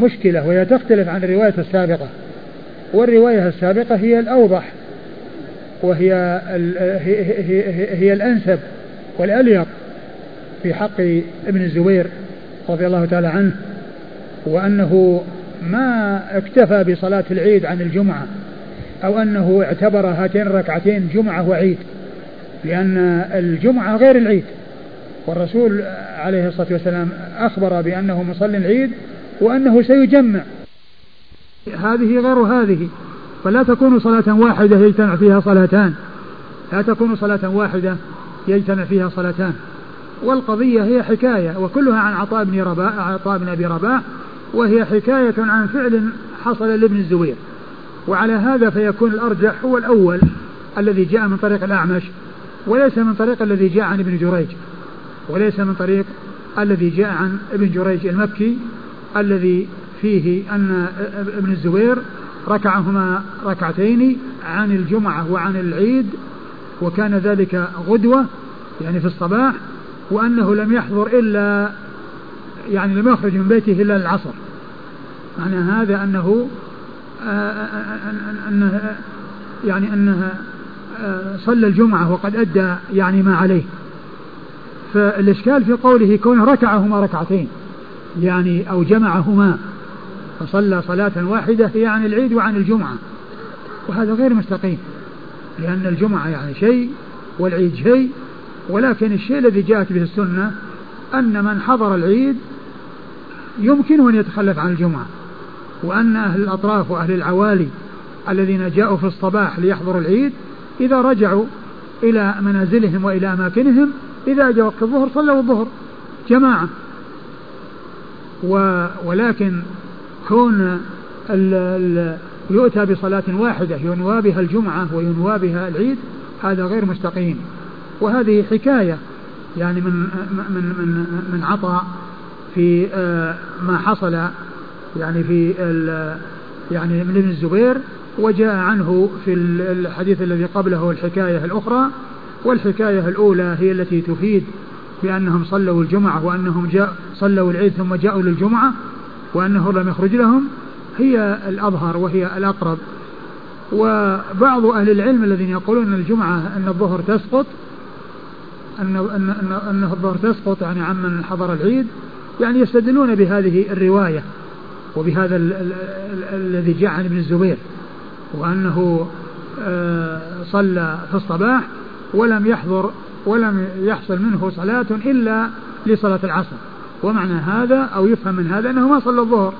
مشكلة وهي تختلف عن الرواية السابقة. والرواية السابقة هي الأوضح وهي هي الأنسب والأليق في حق ابن الزبير رضي الله تعالى عنه وأنه ما اكتفى بصلاة العيد عن الجمعة أو أنه اعتبر هاتين الركعتين جمعة وعيد لأن الجمعة غير العيد. والرسول عليه الصلاة والسلام أخبر بأنه مصلي العيد وأنه سيجمع هذه غير هذه. فلا تكون صلاة واحدة يجتمع فيها صلاتان. لا تكون صلاة واحدة يجتمع فيها صلاتان. والقضية هي حكاية وكلها عن عطاء بن رباح عطاء بن أبي رباح وهي حكاية عن فعل حصل لابن الزبير. وعلى هذا فيكون الأرجح هو الأول الذي جاء من طريق الأعمش وليس من طريق الذي جاء عن ابن جريج. وليس من طريق الذي جاء عن ابن جريج المكي الذي فيه أن ابن الزبير ركعهما ركعتين عن الجمعة وعن العيد وكان ذلك غدوة يعني في الصباح وأنه لم يحضر إلا يعني لم يخرج من بيته إلا العصر. معنى هذا أنه أنه يعني أنه صلى الجمعة وقد أدى يعني ما عليه. فالإشكال في قوله كونه ركعهما ركعتين يعني أو جمعهما فصلى صلاة واحدة هي عن العيد وعن الجمعة. وهذا غير مستقيم لأن الجمعة يعني شيء والعيد شيء ولكن الشيء الذي جاءت به السنة أن من حضر العيد يمكن أن يتخلف عن الجمعة وأن أهل الأطراف وأهل العوالي الذين جاءوا في الصباح ليحضروا العيد إذا رجعوا إلى منازلهم وإلى أماكنهم إذا جاء وقت الظهر صلوا الظهر. جماعة. و ولكن كون ال ال يؤتى بصلاة واحدة ينوى بها الجمعة وينوى بها العيد هذا غير مستقيم. وهذه حكاية يعني من من من من عطاء في آه، ما حصل يعني في يعني من ابن الزبير وجاء عنه في الحديث الذي قبله الحكاية الأخرى. والحكاية الأولى هي التي تفيد بأنهم صلوا الجمعة وأنهم جاء صلوا العيد ثم جاءوا للجمعة. وأنه لم يخرج لهم هي الأظهر وهي الأقرب. وبعض أهل العلم الذين يقولون أن الجمعة أن الظهر تسقط أن أن أن, الظهر تسقط يعني عمن حضر العيد يعني يستدلون بهذه الرواية وبهذا الذي جاء عن ابن الزبير وأنه آه، صلى في الصباح ولم يحضر ولم يحصل منه صلاة إلا لصلاة العصر. ومعنى هذا أو يفهم من هذا أنه ما صلى الظهر.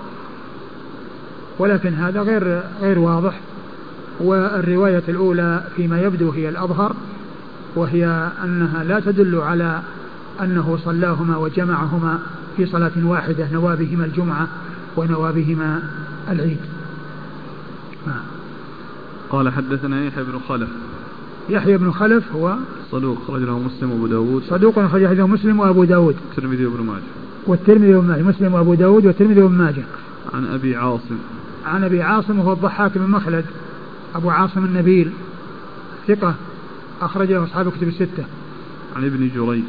ولكن هذا غير غير واضح. والرواية الأولى فيما يبدو هي الأظهر وهي أنها لا تدل على أنه صلاهما وجمعهما في صلاة واحدة نوى بهما الجمعة ونوى بهما العيد. آه. قال حدثنا يحيى بن خلف. يحيى بن خلف هو صدوق خرج له مسلم وأبو داود. صدوق خرج له مسلم وأبو داود. الترمذي وابن ماجه. والترمذي وابن ماجه مسلم وابو داود والترمذي وابن ماجه. عن أبي عاصم. عن أبي عاصم وهو الضحاك بن مخلد أبو عاصم النبيل ثقة أخرج له أصحاب كتب الستة. عن ابن جريج.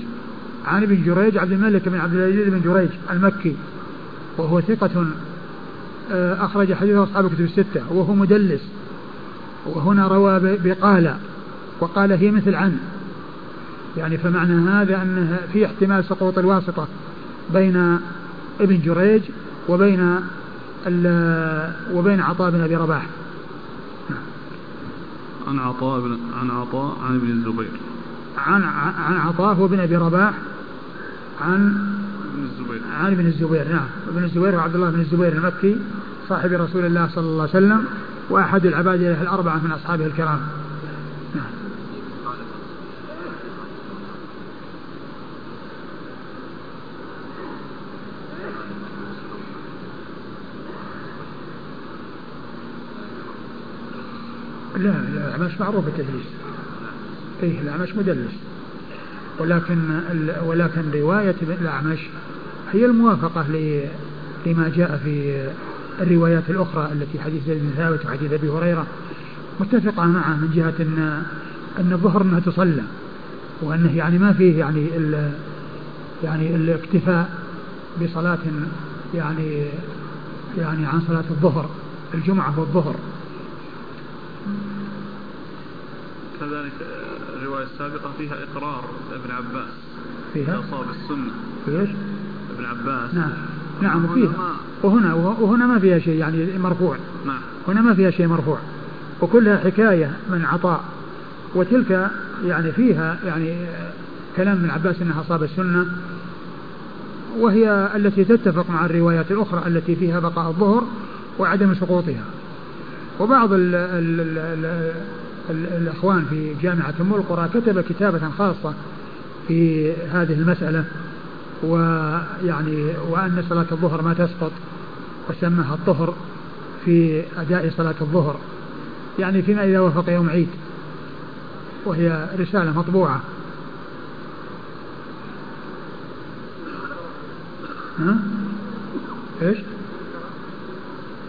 عن ابن جريج عبد الملك بن عبد العزيز بن جريج المكي وهو ثقة آه، أخرج حديثه أصحاب كتب الستة وهو مدلس. وهنا روى بقال وقال هي مثل عن. يعني فمعنى هذا أنه في احتمال سقوط الواسطة. بين ابن جريج وبين وبين عطاء بن أبي رباح. عن عطاء بن عن عطاء عن ابن الزبير. عن عن عطاء هو بن أبي رباح عن ابن الزبير. عن ابن الزبير نعم. ابن الزبير وعبد الله بن الزبير المكي صاحب رسول الله صلى الله عليه وسلم وأحد العباد الأربعة من أصحابه الكرام نعم لا الأعمش معروف بالتدليس إيه الأعمش مدلس ولكن ولكن رواية الأعمش هي الموافقة لما جاء في الروايات الأخرى التي حديث زيد بن ثابت وحديث أبي هريرة متفقة معه من جهة أن أن الظهر أنها تصلى وأنه يعني ما فيه يعني ال يعني الاكتفاء بصلاة يعني يعني عن صلاة الظهر الجمعة والظهر. كذلك الرواية السابقة فيها إقرار ابن عباس فيها؟ أصاب السنة. إيش؟ ابن عباس. نعم. نعم فيها وهنا وهنا ما فيها شيء يعني مرفوع. نعم. هنا ما فيها شيء مرفوع. وكلها حكاية من عطاء. وتلك يعني فيها يعني كلام ابن عباس إنها اصاب السنة. وهي التي تتفق مع الروايات الأخرى التي فيها بقاء الظهر وعدم سقوطها. وبعض ال ال ال الإخوان في جامعة أم القرى كتب كتابة خاصة في هذه المسألة ويعني وأن صلاة الظهر ما تسقط وسمها الطهر في أداء صلاة الظهر يعني فيما إذا وافق يوم عيد وهي رسالة مطبوعة ها؟ إيش؟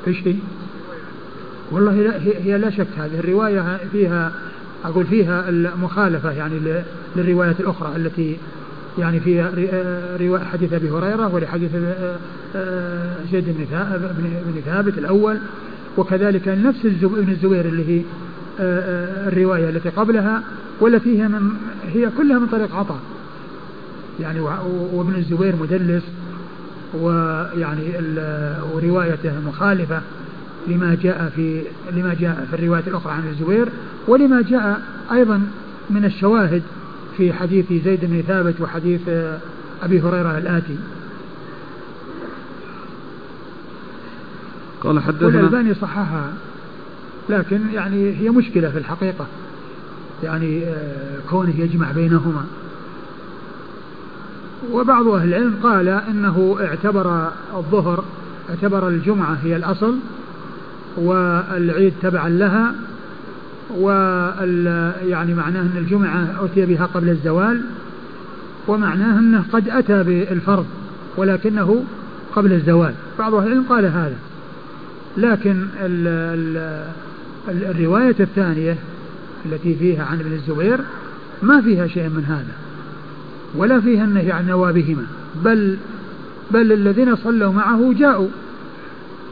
إيش هي؟ والله لا هي لا شك هذه الرواية فيها أقول فيها المخالفة يعني للروايات الأخرى التي يعني في رواية حديث أبي هريرة ولحديث زيد بن ثابت الأول وكذلك نفس ابن الزبير اللي هي الرواية التي قبلها والتي هي من هي كلها من طريق عطاء يعني وابن الزبير مدلس ويعني وروايته مخالفة. لما جاء في لما جاء في الرواية الأخرى عن الزبير ولما جاء أيضا من الشواهد في حديث زيد بن ثابت وحديث أبي هريرة الآتي. قال حدثنا والألباني صححها لكن يعني هي مشكلة في الحقيقة. يعني آه، كونه يجمع بينهما. وبعض أهل العلم قال إنه اعتبر الظهر اعتبر الجمعة هي الأصل والعيد تبعا لها يعني معناه أن الجمعة أتي بها قبل الزوال ومعناه أنه قد أتى بالفرض ولكنه قبل الزوال. بعض أهل العلم قال هذا. لكن ال ال الرواية الثانية التي فيها عن ابن الزبير ما فيها شيء من هذا ولا فيها النهي عن نوابهما بل بل الذين صلوا معه جاءوا.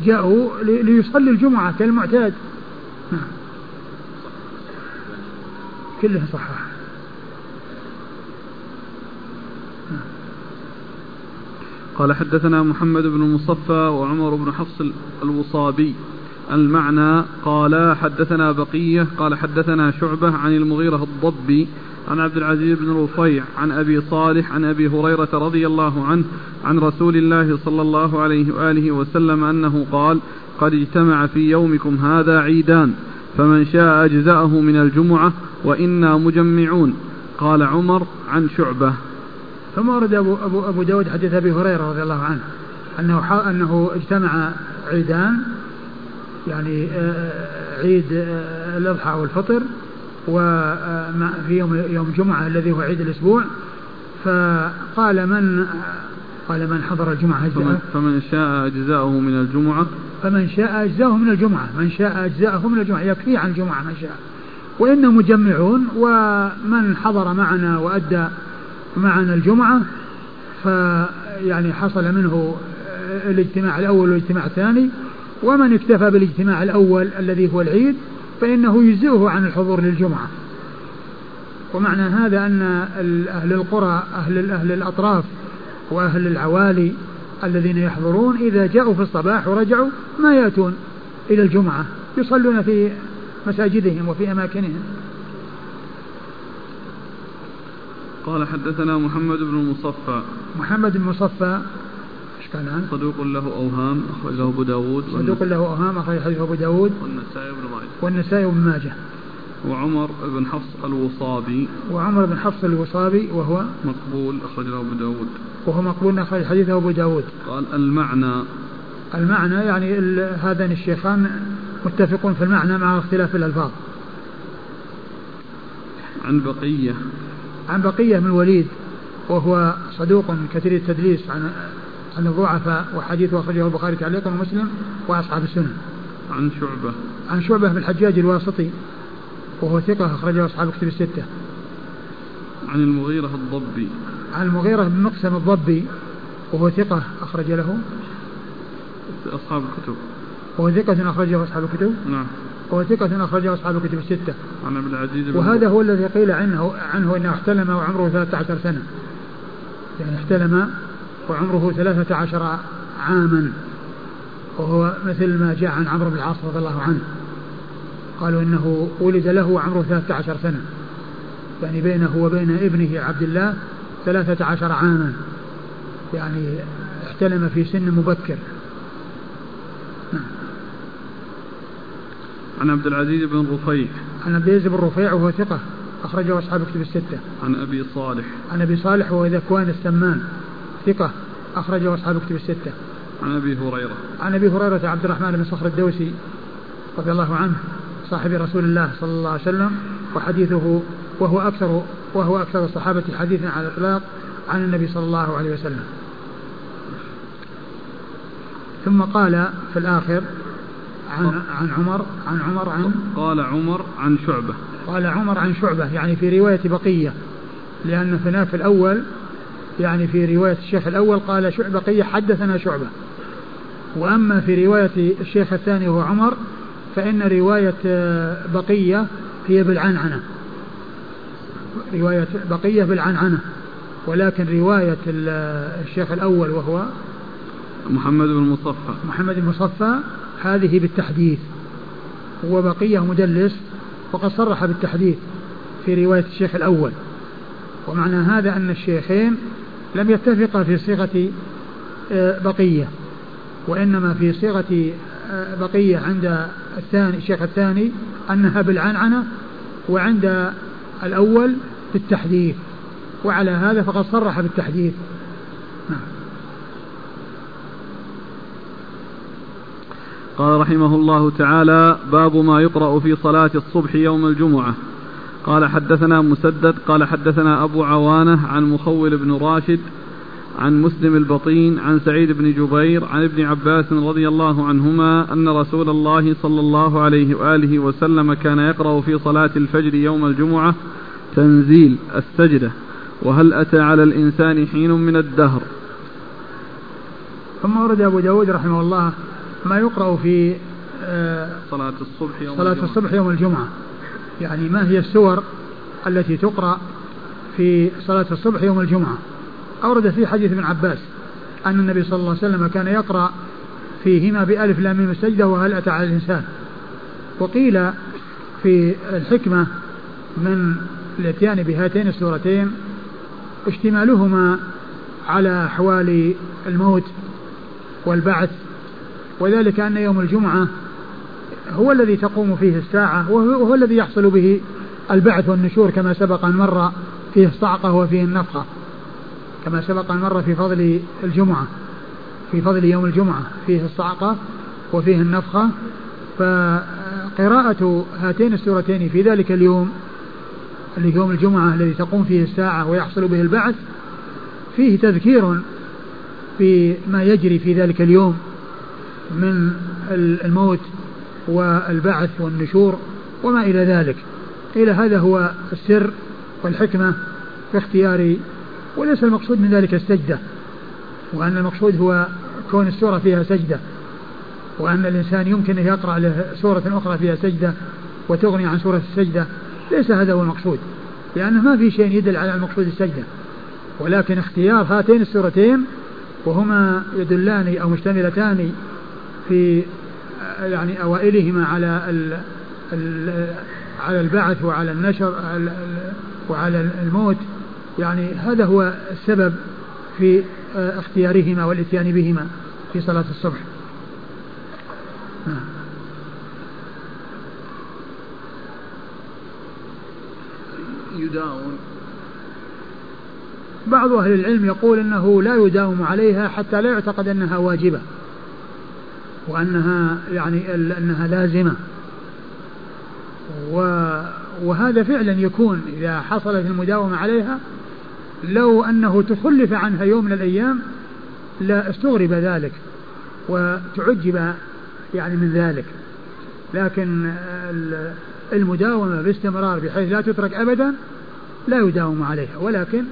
جاءوا ليصلي الجمعة كالمعتاد. نعم. كلها صحاح قال حدثنا محمد بن المصفى وعمر بن حفص الوصابي. المعنى قال حدثنا بقية قال حدثنا شعبة عن المغيرة الضبي عن عبد العزيز بن رفيع عن أبي صالح عن أبي هريرة رضي الله عنه عن رسول الله صلى الله عليه وآله وسلم أنه قال قد اجتمع في يومكم هذا عيدان فمن شاء أجزأه من الجمعة وإنا مجمعون. قال عمر عن شعبة. ثم ورد أبو, أبو, أبو داود حديث أبي هريرة رضي الله عنه أنه, أنه اجتمع عيدان يعني آه، عيد آه، الأضحى والفطر وفي يوم يوم جمعة الذي هو عيد الأسبوع فقال من قال من حضر الجمعة أجزاءه؟ فمن شاء أجزاءه من الجمعة. فمن شاء أجزاءه من الجمعة من شاء أجزاءه من الجمعة يكفي عن الجمعة من شاء. وإنا مجمعون ومن حضر معنا وأدى معنا الجمعة فيعني حصل منه الاجتماع الأول والاجتماع الثاني ومن اكتفى بالاجتماع الأول الذي هو العيد فإنه يجزئه عن الحضور للجمعة. ومعنى هذا أن أهل القرى أهل أهل الأطراف وأهل العوالي الذين يحضرون إذا جاءوا في الصباح ورجعوا ما يأتون إلى الجمعة يصلون في مساجدهم وفي أماكنهم. قال حدثنا محمد بن المصفى. محمد بن المصفى إشكال عنه. صدوق له أوهام أخرجه أبو داود. صدوق له أوهام أخرج حديث أبو داود. والنسائي بن ماجه. والنسائي بن ماجه. وعمر بن حفص الوصابي. وعمر بن حفص الوصابي وهو مقبول أخرجه أبو داود. وهو مقبول أخرج حديثه أبو داود. قال المعنى. المعنى يعني هذان الشيخان متفقون في المعنى مع اختلاف الألفاظ. عن بقية. عن بقية من الوليد وهو صدوق كثير التدليس عن عن الضعفاء وحديثه أخرجه البخاري تعليقا ومسلم وأصحاب السنن. عن شعبة. عن شعبة بن الحجاج الواسطي وهو ثقة أخرجه أصحاب الكتب الستة. عن المغيرة الضبي. عن المغيرة بن مقسم الضبي وهو ثقة أخرج له أصحاب الكتب. وهو ثقة أخرجه أصحاب الكتب. نعم. وهو ثقة أخرجه أصحاب الكتب الستة. عن ابن العزيز وهذا هو الذي قيل عنه عنه أنه احتلم وعمره 13 سنة. يعني احتلم وعمره ثلاثة عشر عاما وهو مثل ما جاء عن عمرو بن العاص رضي الله عنه. قالوا إنه ولد له وعمره ثلاثة عشر سنة يعني بينه وبين ابنه عبد الله ثلاثة عشر عاما يعني احتلم في سن مبكر. نعم. عن عبد العزيز بن رفيع. عن عبد العزيز بن رفيع وهو ثقة أخرجه أصحاب كتب الستة. عن أبي صالح. عن أبي صالح وهو ذكوان السمان. ثقة أخرجه أصحاب كتب الستة. عن أبي هريرة. عن أبي هريرة عبد الرحمن بن صخر الدوسي رضي الله عنه صاحب رسول الله صلى الله عليه وسلم وحديثه وهو أكثر وهو أكثر الصحابة حديثا على الإطلاق عن النبي صلى الله عليه وسلم. ثم قال في الآخر عن عن عمر عن عمر عن قال عمر عن شعبة قال عمر عن شعبة يعني في رواية بقية لأن هنا في الأول يعني في رواية الشيخ الأول قال شعبة بقية حدثنا شعبة. وأما في رواية الشيخ الثاني وهو عمر فإن رواية بقية هي بالعنعنة. رواية بقية بالعنعنة. ولكن رواية الشيخ الأول وهو محمد بن مصفى محمد بن مصفى هذه بالتحديث. وبقية مدلس وقد صرح بالتحديث في رواية الشيخ الأول. ومعنى هذا أن الشيخين لم يتفقا في صيغة آه، بقية وإنما في صيغة آه، بقية عند الثاني الشيخ الثاني أنها بالعنعنة وعند الأول بالتحديث وعلى هذا فقد صرح بالتحديث نعم. قال رحمه الله تعالى باب ما يقرأ في صلاة الصبح يوم الجمعة. قال حدثنا مسدد قال حدثنا أبو عوانة عن مخول بن راشد عن مسلم البطين عن سعيد بن جبير عن ابن عباس رضي الله عنهما أن رسول الله صلى الله عليه وآله وسلم كان يقرأ في صلاة الفجر يوم الجمعة تنزيل السجدة وهل أتى على الإنسان حين من الدهر ثم ورد أبو داود رحمه الله ما يقرأ في آه، صلاة الصبح يوم صلاة الجمعة. الصبح يوم الجمعة يعني ما هي السور التي تقرأ في صلاة الصبح يوم الجمعة؟ أورد في حديث ابن عباس أن النبي صلى الله عليه وسلم كان يقرأ فيهما بألف لام السجدة وهل أتى على الإنسان؟ وقيل في الحكمة من الإتيان بهاتين السورتين اشتمالهما على أحوال الموت والبعث وذلك أن يوم الجمعة هو الذي تقوم فيه الساعة وهو الذي يحصل به البعث والنشور كما سبق أن مر فيه الصعقة وفيه النفخة كما سبق أن مر في فضل الجمعة في فضل يوم الجمعة فيه الصعقة وفيه النفخة فقراءة هاتين السورتين في ذلك اليوم اللي يوم الجمعة الذي تقوم فيه الساعة ويحصل به البعث فيه تذكير بما يجري في ذلك اليوم من الموت والبعث والنشور وما إلى ذلك. قيل هذا هو السر والحكمة في اختيار وليس المقصود من ذلك السجدة وأن المقصود هو كون السورة فيها سجدة وأن الإنسان يمكن أن يقرأ له سورة أخرى فيها سجدة وتغني عن سورة السجدة. ليس هذا هو المقصود لأنه ما في شيء يدل على المقصود السجدة. ولكن اختيار هاتين السورتين وهما يدلان أو مشتملتان في يعني أوائلهما على ال ال على البعث وعلى النشر وعلى الموت. يعني هذا هو السبب في اختيارهما والإتيان بهما في صلاة الصبح. نعم. يداوم. بعض أهل العلم يقول أنه لا يداوم عليها حتى لا يعتقد أنها واجبة. وأنها يعني أنها لازمة. وهذا فعلا يكون إذا حصلت المداومة عليها لو أنه تخلف عنها يوم من الأيام لا استغرب ذلك وتعجب يعني من ذلك. لكن المداومة باستمرار بحيث لا تترك أبدا لا يداوم عليها ولكن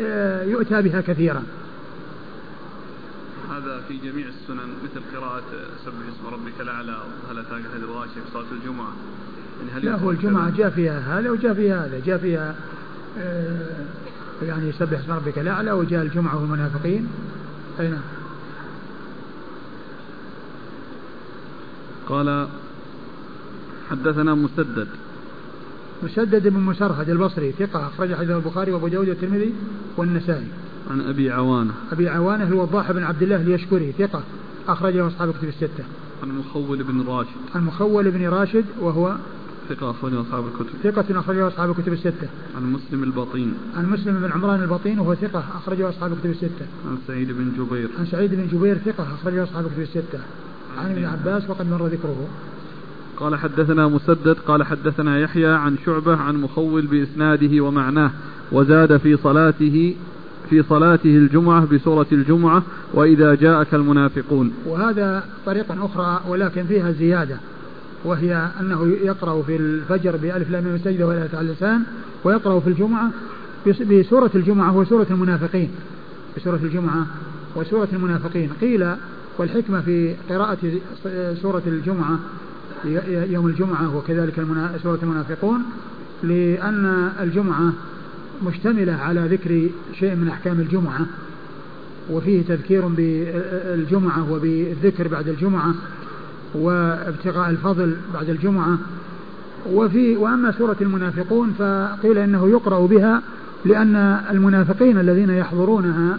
آه، يؤتى بها كثيرا. هذا في جميع السنن مثل قراءة سبح اسم ربك الأعلى وهل أتاك هذه الغاشية في صلاة الجمعة؟ يعني هل لا هو الجمعة جاء فيها هذا وجاء فيها هذا جاء فيها آه، يعني سبح اسم ربك الأعلى وجاء الجمعة والمنافقين. أي نعم. قال حدثنا مسدد. مسدد بن مسرهد البصري ثقة أخرج حديث البخاري وأبو داود والترمذي والنسائي. عن أبي عوانة. أبي عوانة الوضاح بن عبد الله اليشكري ثقة أخرج له أصحاب الكتب الستة. عن مخول بن راشد. عن مخول بن راشد وهو ثقة أخرجه أصحاب الكتب. ثقة أخرجه أصحاب الكتب الستة. عن مسلم البطين. عن مسلم بن عمران البطين وهو ثقة أخرجه أصحاب الكتب الستة. عن سعيد بن جبير. عن سعيد بن جبير ثقة أخرجه أصحاب الكتب الستة. عن ابن عباس وقد مر ذكره. قال حدثنا مسدد قال حدثنا يحيى عن شعبة عن مخول بإسناده ومعناه وزاد في صلاته في صلاته الجمعة بسورة الجمعة وإذا جاءك المنافقون. وهذا طريقة أخرى ولكن فيها زيادة وهي أنه يقرأ في الفجر بألف لام السجدة ولا على اللسان ويقرأ في الجمعة بسورة الجمعة وسورة المنافقين. بسورة الجمعة وسورة المنافقين. قيل والحكمة في قراءة سورة الجمعة يوم الجمعة وكذلك سورة المنافقون لأن الجمعة مشتملة على ذكر شيء من أحكام الجمعة وفيه تذكير بالجمعة وبالذكر بعد الجمعة وابتغاء الفضل بعد الجمعة. وفي وأما سورة المنافقون فقيل إنه يقرأ بها لأن المنافقين الذين يحضرونها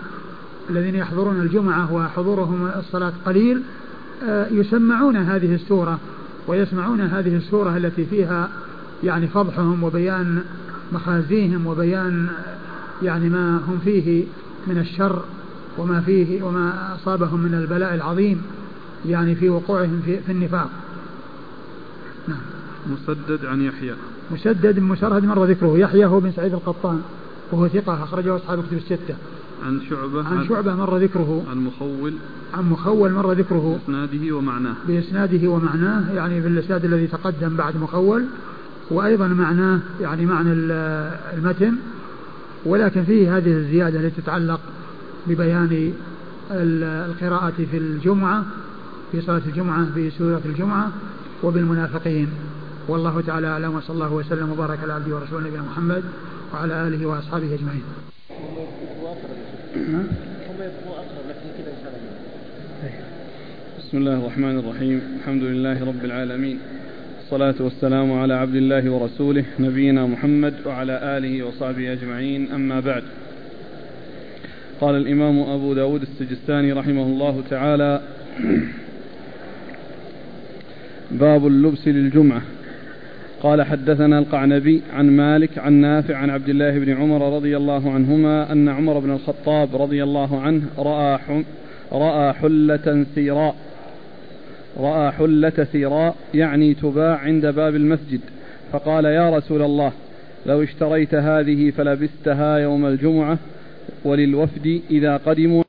الذين يحضرون الجمعة وحضورهم الصلاة قليل يسمعون هذه السورة ويسمعون هذه السورة التي فيها يعني فضحهم وبيان مخازيهم وبيان يعني ما هم فيه من الشر وما فيه وما أصابهم من البلاء العظيم يعني في وقوعهم في, في النفاق. نعم. مسدد عن يحيى. مسدد مسرهد مر ذكره يحيى هو بن سعيد القطان وهو ثقة أخرجه أصحاب كتب الستة. عن شعبة عن شعبة مر ذكره. عن مخول. عن مخول مر ذكره. بإسناده ومعناه. بإسناده ومعناه يعني في الإسناد الذي تقدم بعد مخول. وأيضا معناه يعني معنى المتن ولكن فيه هذه الزيادة التي تتعلق ببيان القراءة في الجمعة في صلاة الجمعة في سورة الجمعة وبالمنافقين. والله تعالى أعلم وصلى الله وسلم وبارك على عبده ورسوله نبينا محمد وعلى آله وأصحابه أجمعين. بسم الله الرحمن الرحيم. الحمد لله رب العالمين. الصلاة والسلام على عبد الله ورسوله نبينا محمد وعلى آله وصحبه أجمعين. أما بعد قال الإمام أبو داود السجستاني رحمه الله تعالى باب اللبس للجمعة. قال حدثنا القعنبي عن مالك عن نافع عن عبد الله بن عمر رضي الله عنهما أن عمر بن الخطاب رضي الله عنه رأى رأى حلة سيراء. رأى حلة سيراء يعني تباع عند باب المسجد فقال يا رسول الله لو اشتريت هذه فلبستها يوم الجمعة وللوفد إذا قدموا